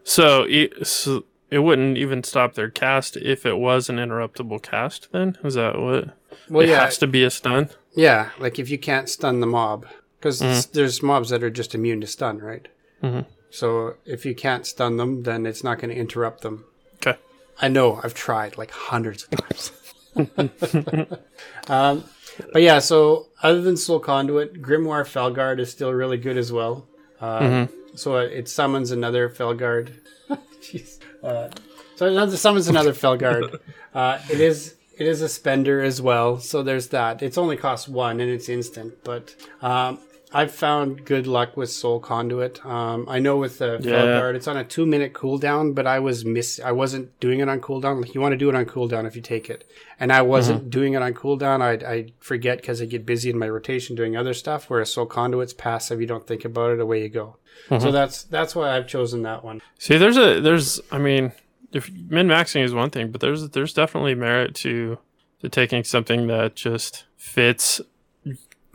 So, it, so it wouldn't even stop their cast if it was an interruptible cast. Then is that what? Well, it yeah, has to be a stun. yeah. Like if you can't stun the mob, because there's mobs that are just immune to stun, right? Mhm. So if you can't stun them, then it's not going to interrupt them. Okay. I know I've tried like hundreds of times. um, but yeah, so other than Soul Conduit, Grimoire Felguard is still really good as well. Uh, So it, it summons another Felguard. Jeez. Uh, so it summons another Felguard. Uh, it is it is a spender as well, so there's that. It's only cost one and it's instant, but um, I've found good luck with Soul Conduit. Um, I know with the Yeah. Felguard, it's on a two minute cooldown, but I was miss. I wasn't doing it on cooldown. Like you want to do it on cooldown if you take it, and I wasn't Mm-hmm. doing it on cooldown. I I forget because I get busy in my rotation doing other stuff. Whereas Soul Conduit's passive, you don't think about it, away you go. Mm-hmm. So that's that's why I've chosen that one. See, there's a there's I mean, if min maxing is one thing, but there's there's definitely merit to to taking something that just fits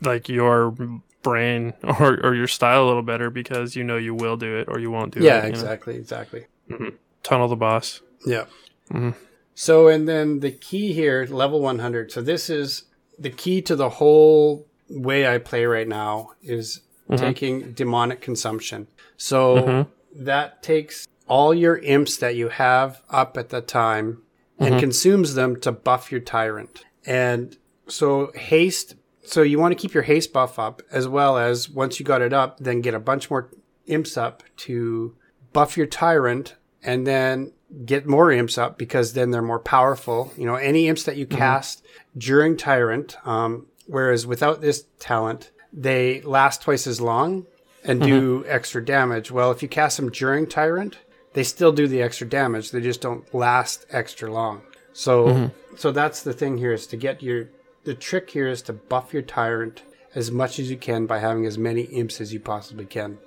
like your brain or or your style a little better because you know you will do it or you won't do it. yeah, you know? exactly, exactly. Mm-hmm. Tunnel the boss. Yeah. Mhm. So, and then the key here, level 100. So, this is the key to the whole way I play right now is mm-hmm. taking demonic consumption. So, mm-hmm. that takes all your imps that you have up at the time and mm-hmm. consumes them to buff your tyrant. And so, haste. So, you want to keep your haste buff up as well as once you got it up, then get a bunch more imps up to buff your tyrant and then get more imps up because then they're more powerful. You know, any imps that you mm-hmm. cast during Tyrant, um, whereas without this talent, they last twice as long and mm-hmm. do extra damage. Well, if you cast them during Tyrant, they still do the extra damage. They just don't last extra long. So, so that's the thing here is to get your, the trick here is to buff your Tyrant as much as you can by having as many imps as you possibly can.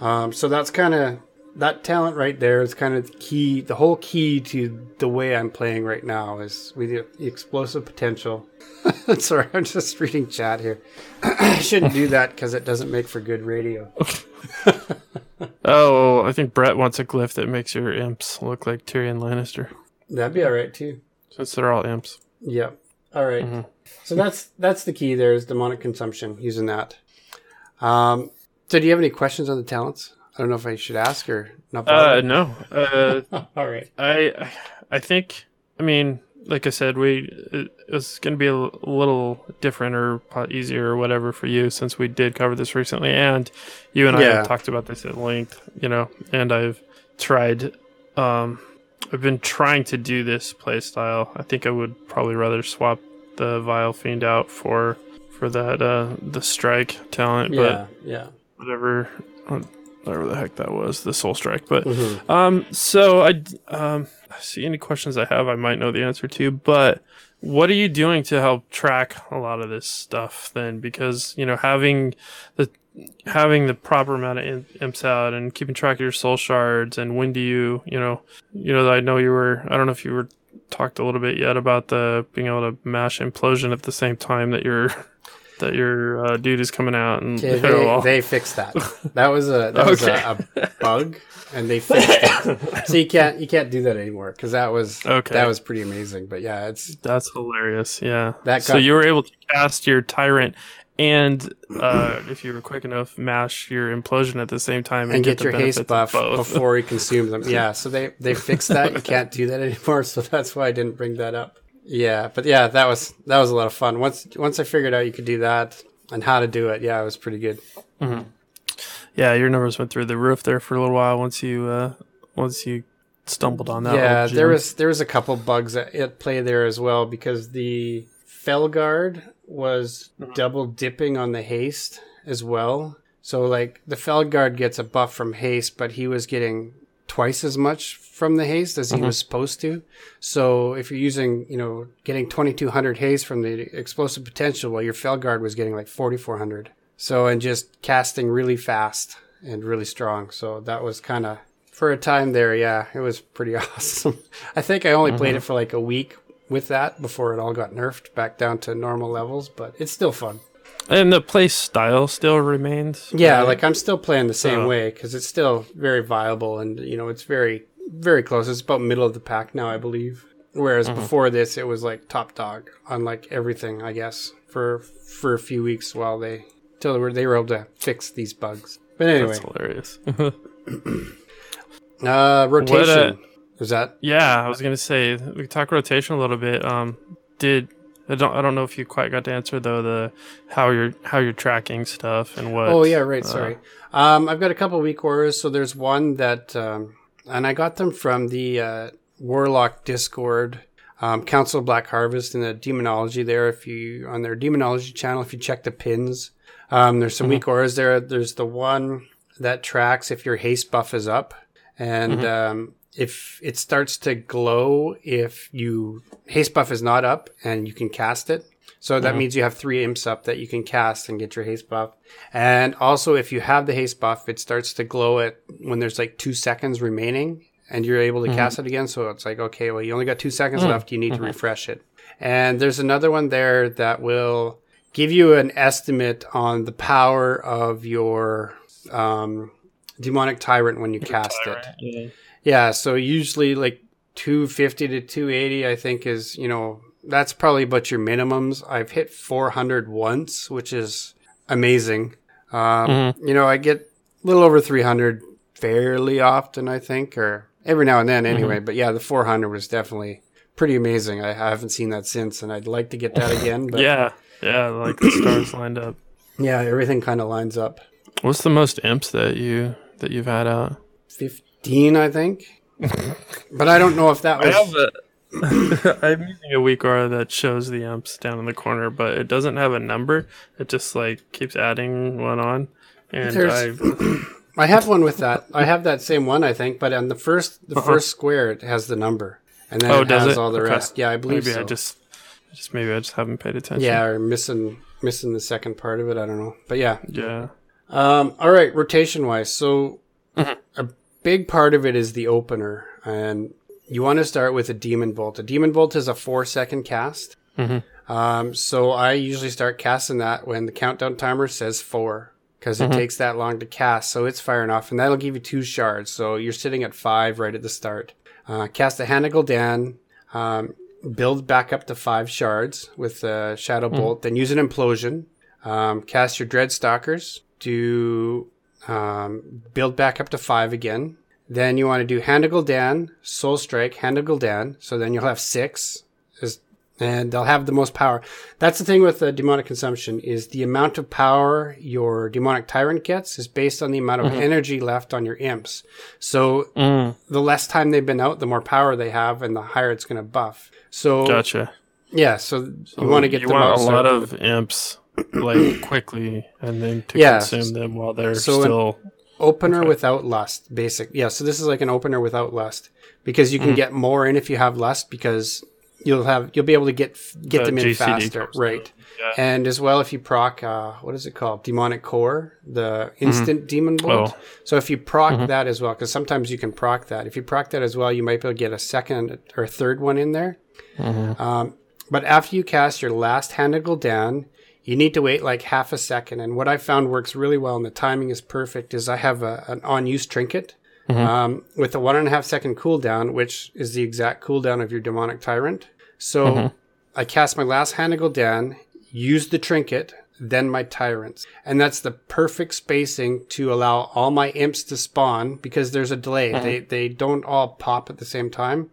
Um, so that's kind of that talent right there is kind of the key. The whole key to the way I'm playing right now is with the explosive potential. Sorry, I'm just reading chat here. I shouldn't do that because it doesn't make for good radio. Oh, I think Brett wants a glyph that makes your imps look like Tyrion Lannister. That'd be all right too. Since they're all imps. Yep. All right. So that's that's the key. There is demonic consumption using that. Um, so do you have any questions on the talents? I don't know if I should ask or not. Uh no. Uh all right. I I think I mean like I said we it, it's going to be a little different or easier or whatever for you since we did cover this recently and you and I have talked about this at length, you know, and I've tried um I've been trying to do this play style. I think I would probably rather swap the Vile Fiend out for for that uh the strike talent, but Yeah. Yeah. whatever whatever the heck that was, the soul strike. But Mhm. um, so I um, see any questions I have, I might know the answer to. But what are you doing to help track a lot of this stuff then? Because you know, having the having the proper amount of imps out and keeping track of your soul shards and when do you, you know, you know, I know you were. I don't know if you were talked a little bit yet about the being able to mash implosion at the same time that your that your uh, dude is coming out and Yeah, you know, all- they, they fixed that. That was a that was a, a bug, and they fixed it. So you can't you can't do that anymore because that was Okay. that was pretty amazing. But yeah, it's That's hilarious. Yeah. That so you were able to cast your tyrant and uh, if you were quick enough, mash your implosion at the same time and, and get, the your haste buff before he consume them. Yeah, so they they fixed that. You can't do that anymore. So that's why I didn't bring that up. Yeah, but yeah, that was that was a lot of fun. Once once I figured out you could do that and how to do it, yeah, it was pretty good. yeah, your numbers went through the roof there for a little while once you uh, once you stumbled on that. yeah, there was there was a couple bugs at, at play there as well because the Felguard was double dipping on the haste as well. So like the Felguard gets a buff from haste, but he was getting twice as much from the haste as he mm-hmm. was supposed to. So if you're using, you know, getting 2200 haste from the explosive potential, well, your Felguard was getting like 4400. So and just casting really fast and really strong. So that was kind of for a time there, yeah, it was pretty awesome. I think I only played mm-hmm. it for like a week with that before it all got nerfed back down to normal levels, but it's still fun. And the play style still remains. Yeah, right? like I'm still playing the same Oh. way because it's still very viable and you know it's very very close. It's about middle of the pack now, I believe. Whereas Mm-hmm. before this, it was like top dog on like everything, I guess, for for a few weeks while they till they were they were able to fix these bugs. But anyway, that's hilarious. uh, rotation. Is that Yeah, I was gonna say we could talk rotation a little bit. Um, did I don't I don't know if you quite got to answer though the how you're how you're tracking stuff and what. Oh yeah, right. uh, Sorry. Um, I've got a couple weak auras. So there's one that, um, and I got them from the uh, Warlock Discord, um, Council of Black Harvest, and the Demonology. There, if you on their Demonology channel, if you check the pins, Um, there's some weak auras there. There's the one that tracks if your haste buff is up, and um, if it starts to glow if you haste buff is not up and you can cast it. So that mm-hmm. means you have three imps up that you can cast and get your haste buff. And also, if you have the haste buff, it starts to glow at when there's like two seconds remaining, and you're able to mm-hmm. cast it again. So it's like, okay, well, you only got two seconds mm. left. You need to mm-hmm. refresh it. And there's another one there that will give you an estimate on the power of your um, demonic tyrant when you cast it. Yeah. Yeah, so usually like 250 to 280, I think is, you know, that's probably about your minimums. I've hit 400 once, which is amazing. Um, You know, I get a little over 300 fairly often, I think, or every now and then anyway. But yeah, the 400 was definitely pretty amazing. I, I haven't seen that since, and I'd like to get that again. But Yeah. Yeah. Like the stars lined up. yeah, everything kind of lines up. What's the most imps that you that you've had out? 15, I think. but I don't know if that was. I have a- I'm using a weak aura that shows the amps down in the corner, but it doesn't have a number. It just like keeps adding one on, and I I have one with that. I have that same one, I think, but on the first the first square it has the number, and then Uh-huh. Oh, it does has it? all the Okay. rest. Yeah, I believe maybe so. I just, just maybe I just haven't paid attention. yeah, or missing missing the second part of it. I don't know, but yeah. yeah. Um, all right, rotation wise, so Mm-hmm. Big part of it is the opener, and you want to start with a demon bolt. A demon bolt is a four second cast. Mm-hmm. Um, so I usually start casting that when the countdown timer says four, because Mm-hmm. it takes that long to cast. So it's firing off, and that'll give you two shards. So you're sitting at five right at the start. Uh, cast a Hand of Gul'dan. Um, build back up to five shards with a Shadow Mm-hmm. Bolt. Then use an Implosion. Um, cast your Dread Stalkers. Do um, build back up to five again. Then you want to do Hand of Gul'dan, Soul Strike, Hand of Gul'dan. So then you'll have six, is, and they'll have the most power. That's the thing with the demonic consumption is the amount of power your demonic tyrant gets is based on the amount of energy left on your imps. So Mm, the less time they've been out, the more power they have, and the higher it's going to buff. So gotcha. yeah, so, you want to get you want a lot of imps like quickly, and then to Yeah. consume them while they're So still. opener without lust basic yeah so this is like an opener without lust because you Mm-hmm. can get more in if you have lust because you'll have you'll be able to get get The them in GCD faster right Yeah. and as well if you proc uh what is it called demonic core the instant demon bolt Mm-hmm. Oh. so if you proc that as well because sometimes you can proc that if you proc that as well you might be able to get a second or third one in there Mm-hmm. um, but after you cast your last Hand of Gul'dan, you need to wait like half a second. And what I found works really well, and the timing is perfect, is I have a, an on use trinket mm-hmm. um, with a one and a half second cooldown, which is the exact cooldown of your demonic tyrant. So mm-hmm. I cast my last Hand of Gul'dan, use the trinket, then my tyrants. And that's the perfect spacing to allow all my imps to spawn because there's a delay. Mm-hmm. They, they don't all pop at the same time.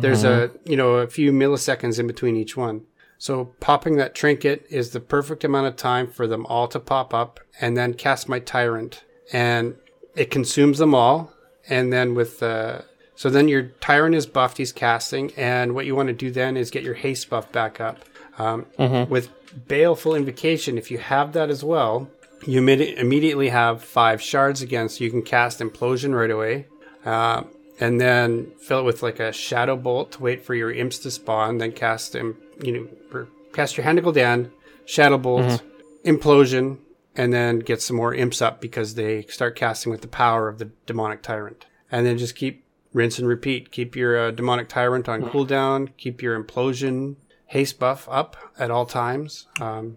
There's a, you know, a few milliseconds in between each one. So popping that trinket is the perfect amount of time for them all to pop up and then cast my tyrant and it consumes them all. And then with, uh, so then your tyrant is buffed, he's casting. And what you want to do then is get your haste buff back up. Um, With baleful invocation, if you have that as well, you immedi- immediately have five shards again, so you can cast implosion right away. Uh, and then fill it with like a shadow bolt to wait for your imps to spawn. Then cast them, you know, or cast your Hand of Gul'dan, shadow bolt, implosion, and then get some more imps up because they start casting with the power of the demonic tyrant. And then just keep rinse and repeat. Keep your uh, demonic tyrant on cooldown. Keep your implosion haste buff up at all times. Um,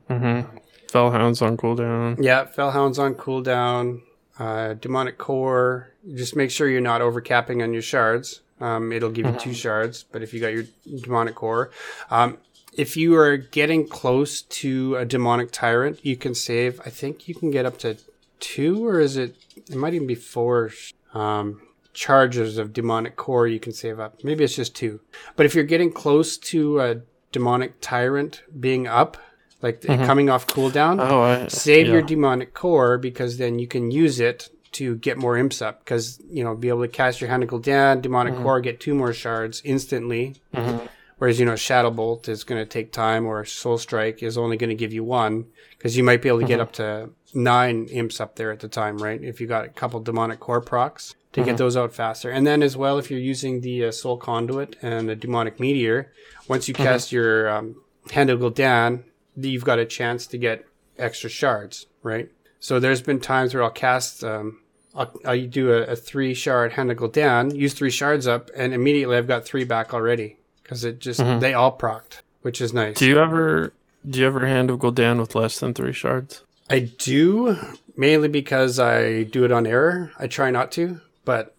Fellhounds on cooldown. yeah, Fellhound's on cooldown. Uh, demonic core. Just make sure you're not overcapping on your shards. Um, it'll give you two shards, but if you got your demonic core, um, if you are getting close to a demonic tyrant, you can save. I think you can get up to two, or is it? It might even be four um, charges of demonic core you can save up. Maybe it's just two. But if you're getting close to a demonic tyrant being up, like mm-hmm. coming off cooldown, Oh, I save your demonic core because then you can use it to get more imps up because you know be able to cast your Hand of Gul'dan demonic mm-hmm. core get two more shards instantly mm-hmm. Whereas you know Shadow Bolt is going to take time, or Soul Strike is only going to give you one because you might be able to get up to nine imps up there at the time, right? If you got a couple demonic core procs to get those out faster, and then as well if you're using the uh, Soul Conduit and the demonic meteor, once you cast your um, Hand of Gul'dan, you've got a chance to get extra shards, right? So there's been times where I'll cast, um, I'll, I'll do a, a three shard Hand of Gul'dan, use three shards up, and immediately I've got three back already because it just they all procced, which is nice. Do you ever do you ever Hand of Gul'dan with less than three shards? I do mainly because I do it on error. I try not to, but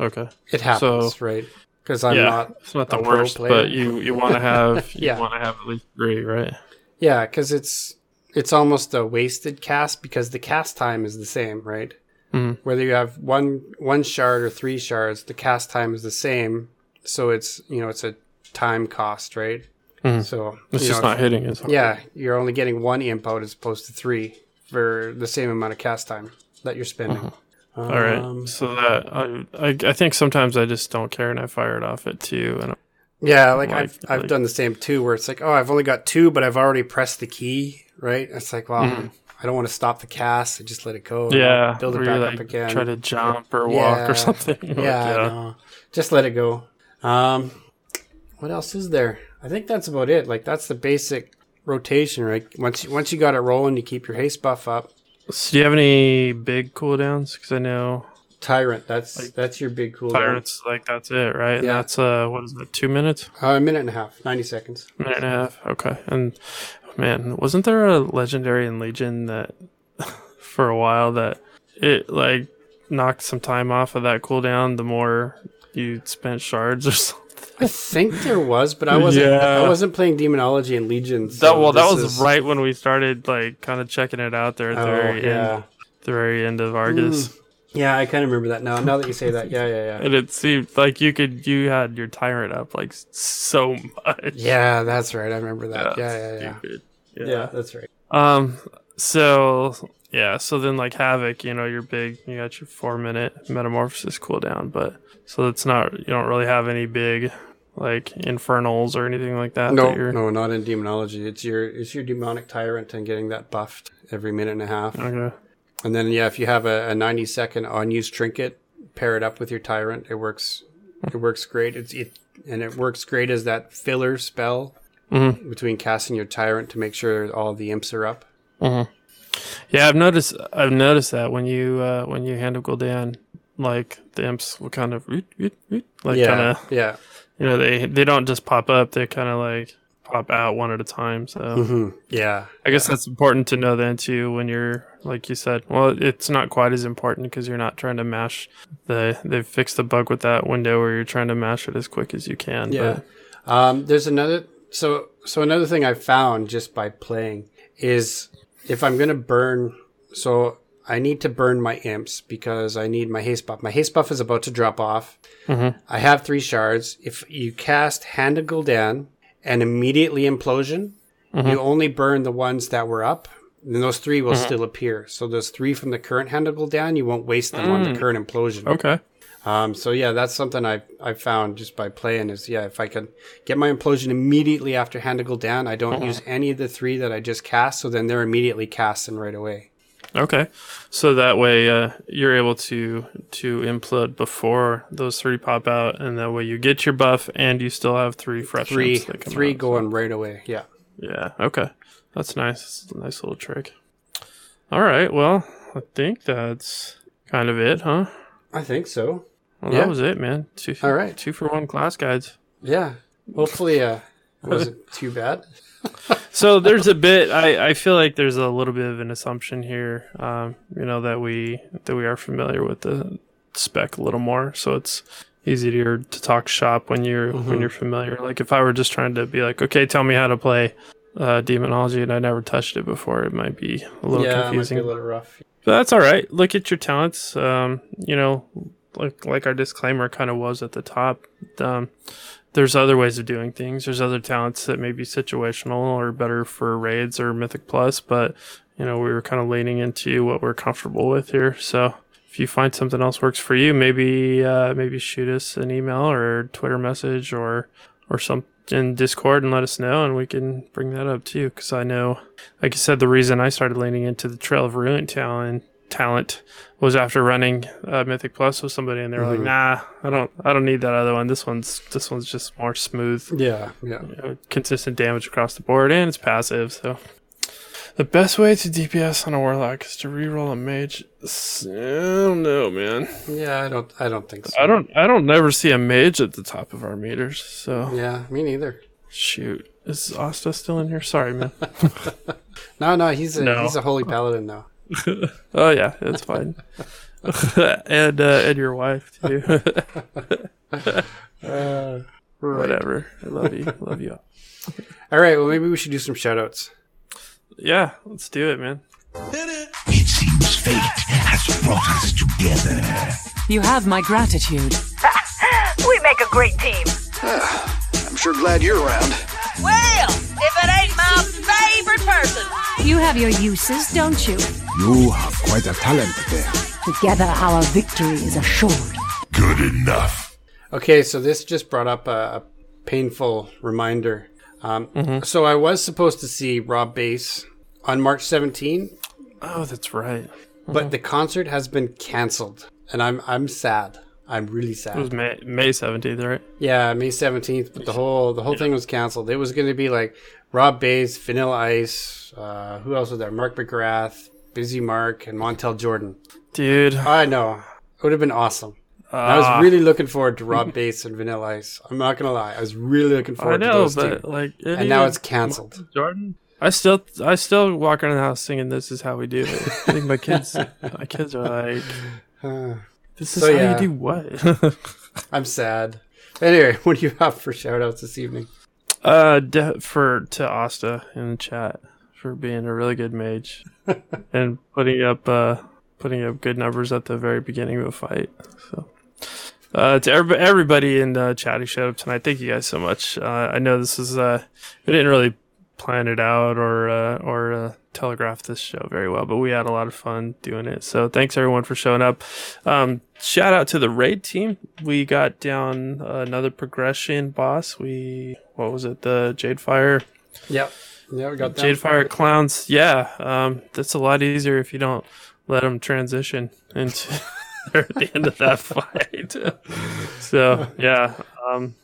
Okay. it happens, So- right? Because I'm yeah, not. it's not the worst, player. but you you want to have you want to have at least three, right? Yeah, because it's it's almost a wasted cast because the cast time is the same, right? Mhm. Whether you have one one shard or three shards, the cast time is the same. So it's you know it's a time cost, right? Mhm. So It's just know, not hitting as hard. Yeah, you're only getting one imp out as opposed to three for the same amount of cast time that you're spending. Uh-huh. All right. Um, so that I, I I think sometimes I just don't care and I fire it off at two and Yeah, like, Like- I've I've like- done the same too, where it's like, oh, I've only got two, but I've already pressed the key, right? It's like, well, I don't want to stop the cast. I just let it go. Mm-hmm. yeah, build it back you, up again. Try to jump or walk Yeah. or something. Like, yeah, no, just let it go. Um, what else is there? I think that's about it. Like that's the basic rotation, right? Once you, once you got it rolling, you keep your haste buff up. So do you have any big cooldowns? Because I know Tyrant, that's like, that's your big cool. Tyrants like that's it, right? And Yeah. that's uh what is it, two minutes? Uh, a minute and a half, ninety seconds. A minute and a half. Okay. And man, wasn't there a legendary in Legion that for a while that it like knocked some time off of that cooldown the more you spent shards or something? I think there was, but I wasn't. Yeah. I wasn't playing Demonology and Legions. That well, that was right when we started like kind of checking it out there at the Oh, very yeah. end, the very end of Argus. Yeah, I kind of remember that now. Now that you say that, yeah, yeah, yeah. And it seemed like you could you had your tyrant up like so much. Yeah, that's right. I remember that. Yeah, yeah, yeah. Stupid. Yeah, that's right. Um. So yeah. So then, like havoc, you know, you're big. You got your four minute metamorphosis cooldown, but so it's not. You don't really have any big like infernals or anything like that. No, that no, not in Demonology. It's your it's your demonic tyrant and getting that buffed every minute and a half. Okay. And then yeah, if you have a, a ninety second unused trinket, pair it up with your tyrant. It works. It works great. It's it and it works great as that filler spell Mhm. between casting your tyrant to make sure all the imps are up. Yeah, I've noticed. I've noticed that when you uh, when you Hand of Gul'dan, like the imps will kind of like yeah, kind of yeah. you know they they don't just pop up. They kind of like pop out one at a time. So hmm Yeah, I guess that's important to know then too when you're like you said. Well, it's not quite as important because you're not trying to mash the. They've fixed the bug with that window where you're trying to mash it as quick as you can. Yeah. Um, there's another. So so another thing I found just by playing is if I'm gonna burn. So I need to burn my imps because I need my haste buff. My haste buff is about to drop off. Mm-hmm. I have three shards. If you cast Hand of Gul'dan and immediately implosion, mm-hmm. you only burn the ones that were up. And those three will mm-hmm. still appear. So those three from the current Hand of Gul'dan, you won't waste them on the mm. current implosion. Okay. Um, so yeah, that's something I I found just by playing is yeah, if I can get my implosion immediately after Hand of Gul'dan, I don't use any of the three that I just cast, so then they're immediately cast and right away. Okay, so that way uh, you're able to to implode before those three pop out, and that way you get your buff, and you still have three fresh Three imps that come three out. going right away. Yeah. Yeah. Okay, that's nice. That's a nice little trick. All right. Well, I think that's kind of it, huh? I think so. Well, Yeah. that was it, man. Two. All right. Two for one class guides. Yeah. Hopefully, uh, it wasn't too bad. so there's a bit I, I feel like there's a little bit of an assumption here um, you know that we that we are familiar with the spec a little more so it's easier to talk shop when you're when you're familiar like if i were just trying to be like okay tell me how to play uh, demonology and i never touched it before it might be a little yeah, confusing might be a little rough. but that's all right. Look at your talents. Um, you know, like like our disclaimer kind of was at the top. Um, there's other ways of doing things. There's other talents that may be situational or better for raids or Mythic Plus, but you know we were kind of leaning into what we're comfortable with here. So if you find something else works for you, maybe uh, maybe shoot us an email or Twitter message or or some in Discord and let us know, and we can bring that up too. Because I know, like you said, the reason I started leaning into the Trail of Ruin talent talent was after running uh, Mythic Plus with somebody, and they were like, "Nah, I don't, I don't need that other one. This one's, this one's just more smooth, Yeah, yeah. you know, consistent damage across the board, and it's passive." So, the best way to DPS on a Warlock is to reroll a Mage. I don't know, man. Yeah, I don't I don't think so. I don't, I don't never see a Mage at the top of our meters. So, Yeah, me neither. shoot, is Asta still in here? Sorry, man. No, no, he's a No. he's a holy paladin now. Oh yeah, it's fine. and uh, and your wife too. Whatever. I love you. Love you. all. All right, well maybe we should do some shout outs. Yeah, let's do it, man. It seems fate has brought us together. You have my gratitude. We make a great team. I'm sure glad you're around. Well, if it ain't my favorite person. You have your uses, don't you? You have quite a talent there. Together, our victory is assured. Good enough. Okay, so this just brought up a, a painful reminder. Um, So I was supposed to see Rob Base on March 17, Oh, that's right. but the concert has been canceled, and I'm I'm sad. I'm really sad. It was May May seventeenth, right? Yeah, May 17th, but the whole the whole thing was canceled. It was going to be like Rob Base, Vanilla Ice, uh, who else was there? Mark McGrath, Biz Markie, and Montell Jordan. Dude, I know. It would have been awesome. I Ah. was really looking forward to Rob Base and Vanilla Ice. I'm not gonna lie. I was really looking I forward to know, those but two. like, And now it's canceled. Jordan. I still, I still walk around the house singing "This is how we do it." I think my kids, my kids are like, "This is So, how yeah. you do what?" I'm sad. Anyway, what do you have for shout outs this evening? Uh, de- for to Asta in the chat for being a really good mage and putting up uh putting up good numbers at the very beginning of a fight. So, uh, to everybody, everybody in the chat who showed up tonight, thank you guys so much. Uh, I know this is uh we didn't really plan it out or uh, or uh, telegraph this show very well, but we had a lot of fun doing it. So thanks everyone for showing up. Um, shout out to the raid team. We got down another progression boss. We what was it? The Jade Fire Yep. Yeah, we got that. Jade Fire clowns. Yeah, um, that's a lot easier if you don't let them transition into at the end of that fight. so yeah, um,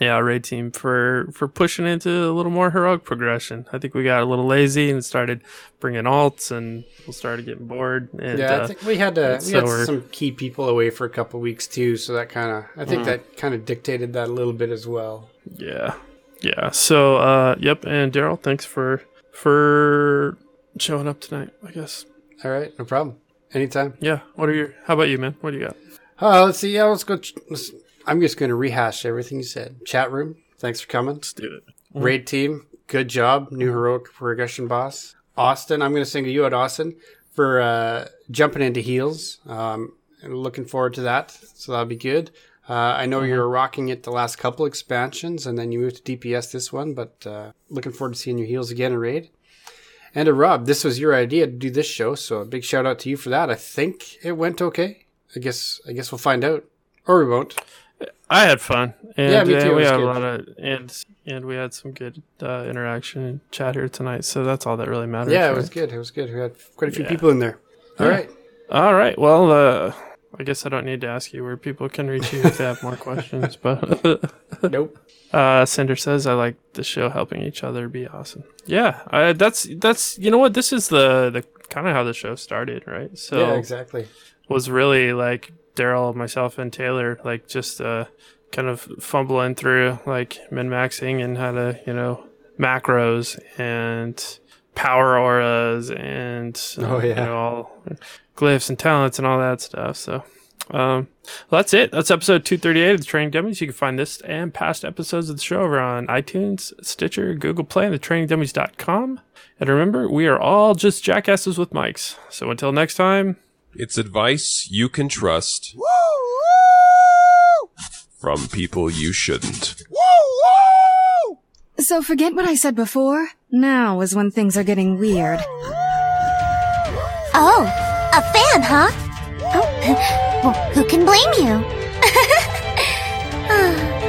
yeah, raid team for for pushing into a little more heroic progression. I think we got a little lazy and started bringing alts, and we started getting bored. And, Yeah, I uh, think we had to. We so had Mm. some key people away for a couple weeks too, so that kind of. I think that kind of dictated that a little bit as well. Yeah. Yeah. So uh yep, and Daryl, thanks for for showing up tonight, I guess. All right, no problem. Anytime. Yeah. What are your how about you, man? What do you got? Uh, let's see. Yeah, let's go. Let's, I'm just going to rehash everything you said. Chat room. Thanks for coming. Let's do it. Raid team. Good job. New heroic progression boss. Austin. I'm going to sing to you at Austin, for uh, jumping into heals. Um, looking forward to that. So that'll be good. Uh, I know you were rocking it the last couple expansions, and then you moved to DPS this one. But uh, looking forward to seeing your heals again in raid. And to Rob, this was your idea to do this show, so a big shout out to you for that. I think it went okay. I guess I guess we'll find out, or we won't. I had fun. And Yeah, me uh, too. We had good. a lot of and and we had some good uh, interaction and chat here tonight. So that's all that really matters. Yeah, it right? was good. It was good. We had quite a few Yeah. people in there. All Yeah. right. All right. Well, uh, I guess I don't need to ask you where people can reach you if they have more questions. But Nope. uh, Cinder says, "I like the show helping each other be awesome." Yeah, I, that's that's you know what this is the the kind of how the show started, right? So yeah, exactly. was really like Daryl, myself, and Taylor, like just uh, kind of fumbling through like min maxing and how to, you know, macros and power auras and uh, Oh, yeah. you know, all glyphs and talents and all that stuff. So, um, well, that's it. That's episode 238 of the Training Dummies. You can find this and past episodes of the show over on iTunes, Stitcher, Google Play, and thetrainingdummies.com. And remember, we are all just jackasses with mics. So until next time, It's advice you can trust from people you shouldn't. So forget what I said before. Now is when things are getting weird. Oh, a fan, huh? Oh, well, who can blame you?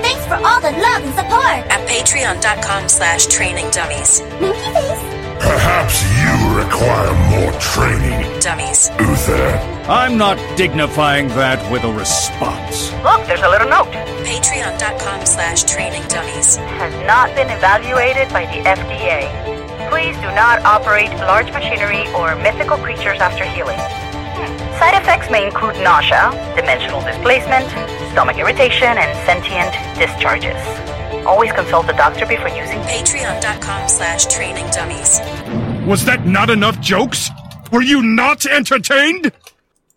Thanks for all the love and support. At patreon.com slash training dummies. Minky face. Perhaps you require more training, Dummies. Uther. I'm not dignifying that with a response. Look, there's a little note. Patreon.com slash training dummies. Has not been evaluated by the FDA. Please do not operate large machinery or mythical creatures after healing. Side effects may include nausea, dimensional displacement, stomach irritation, and sentient discharges. Always consult a doctor before using Patreon.com slash training dummies. Was that not enough jokes? Were you not entertained?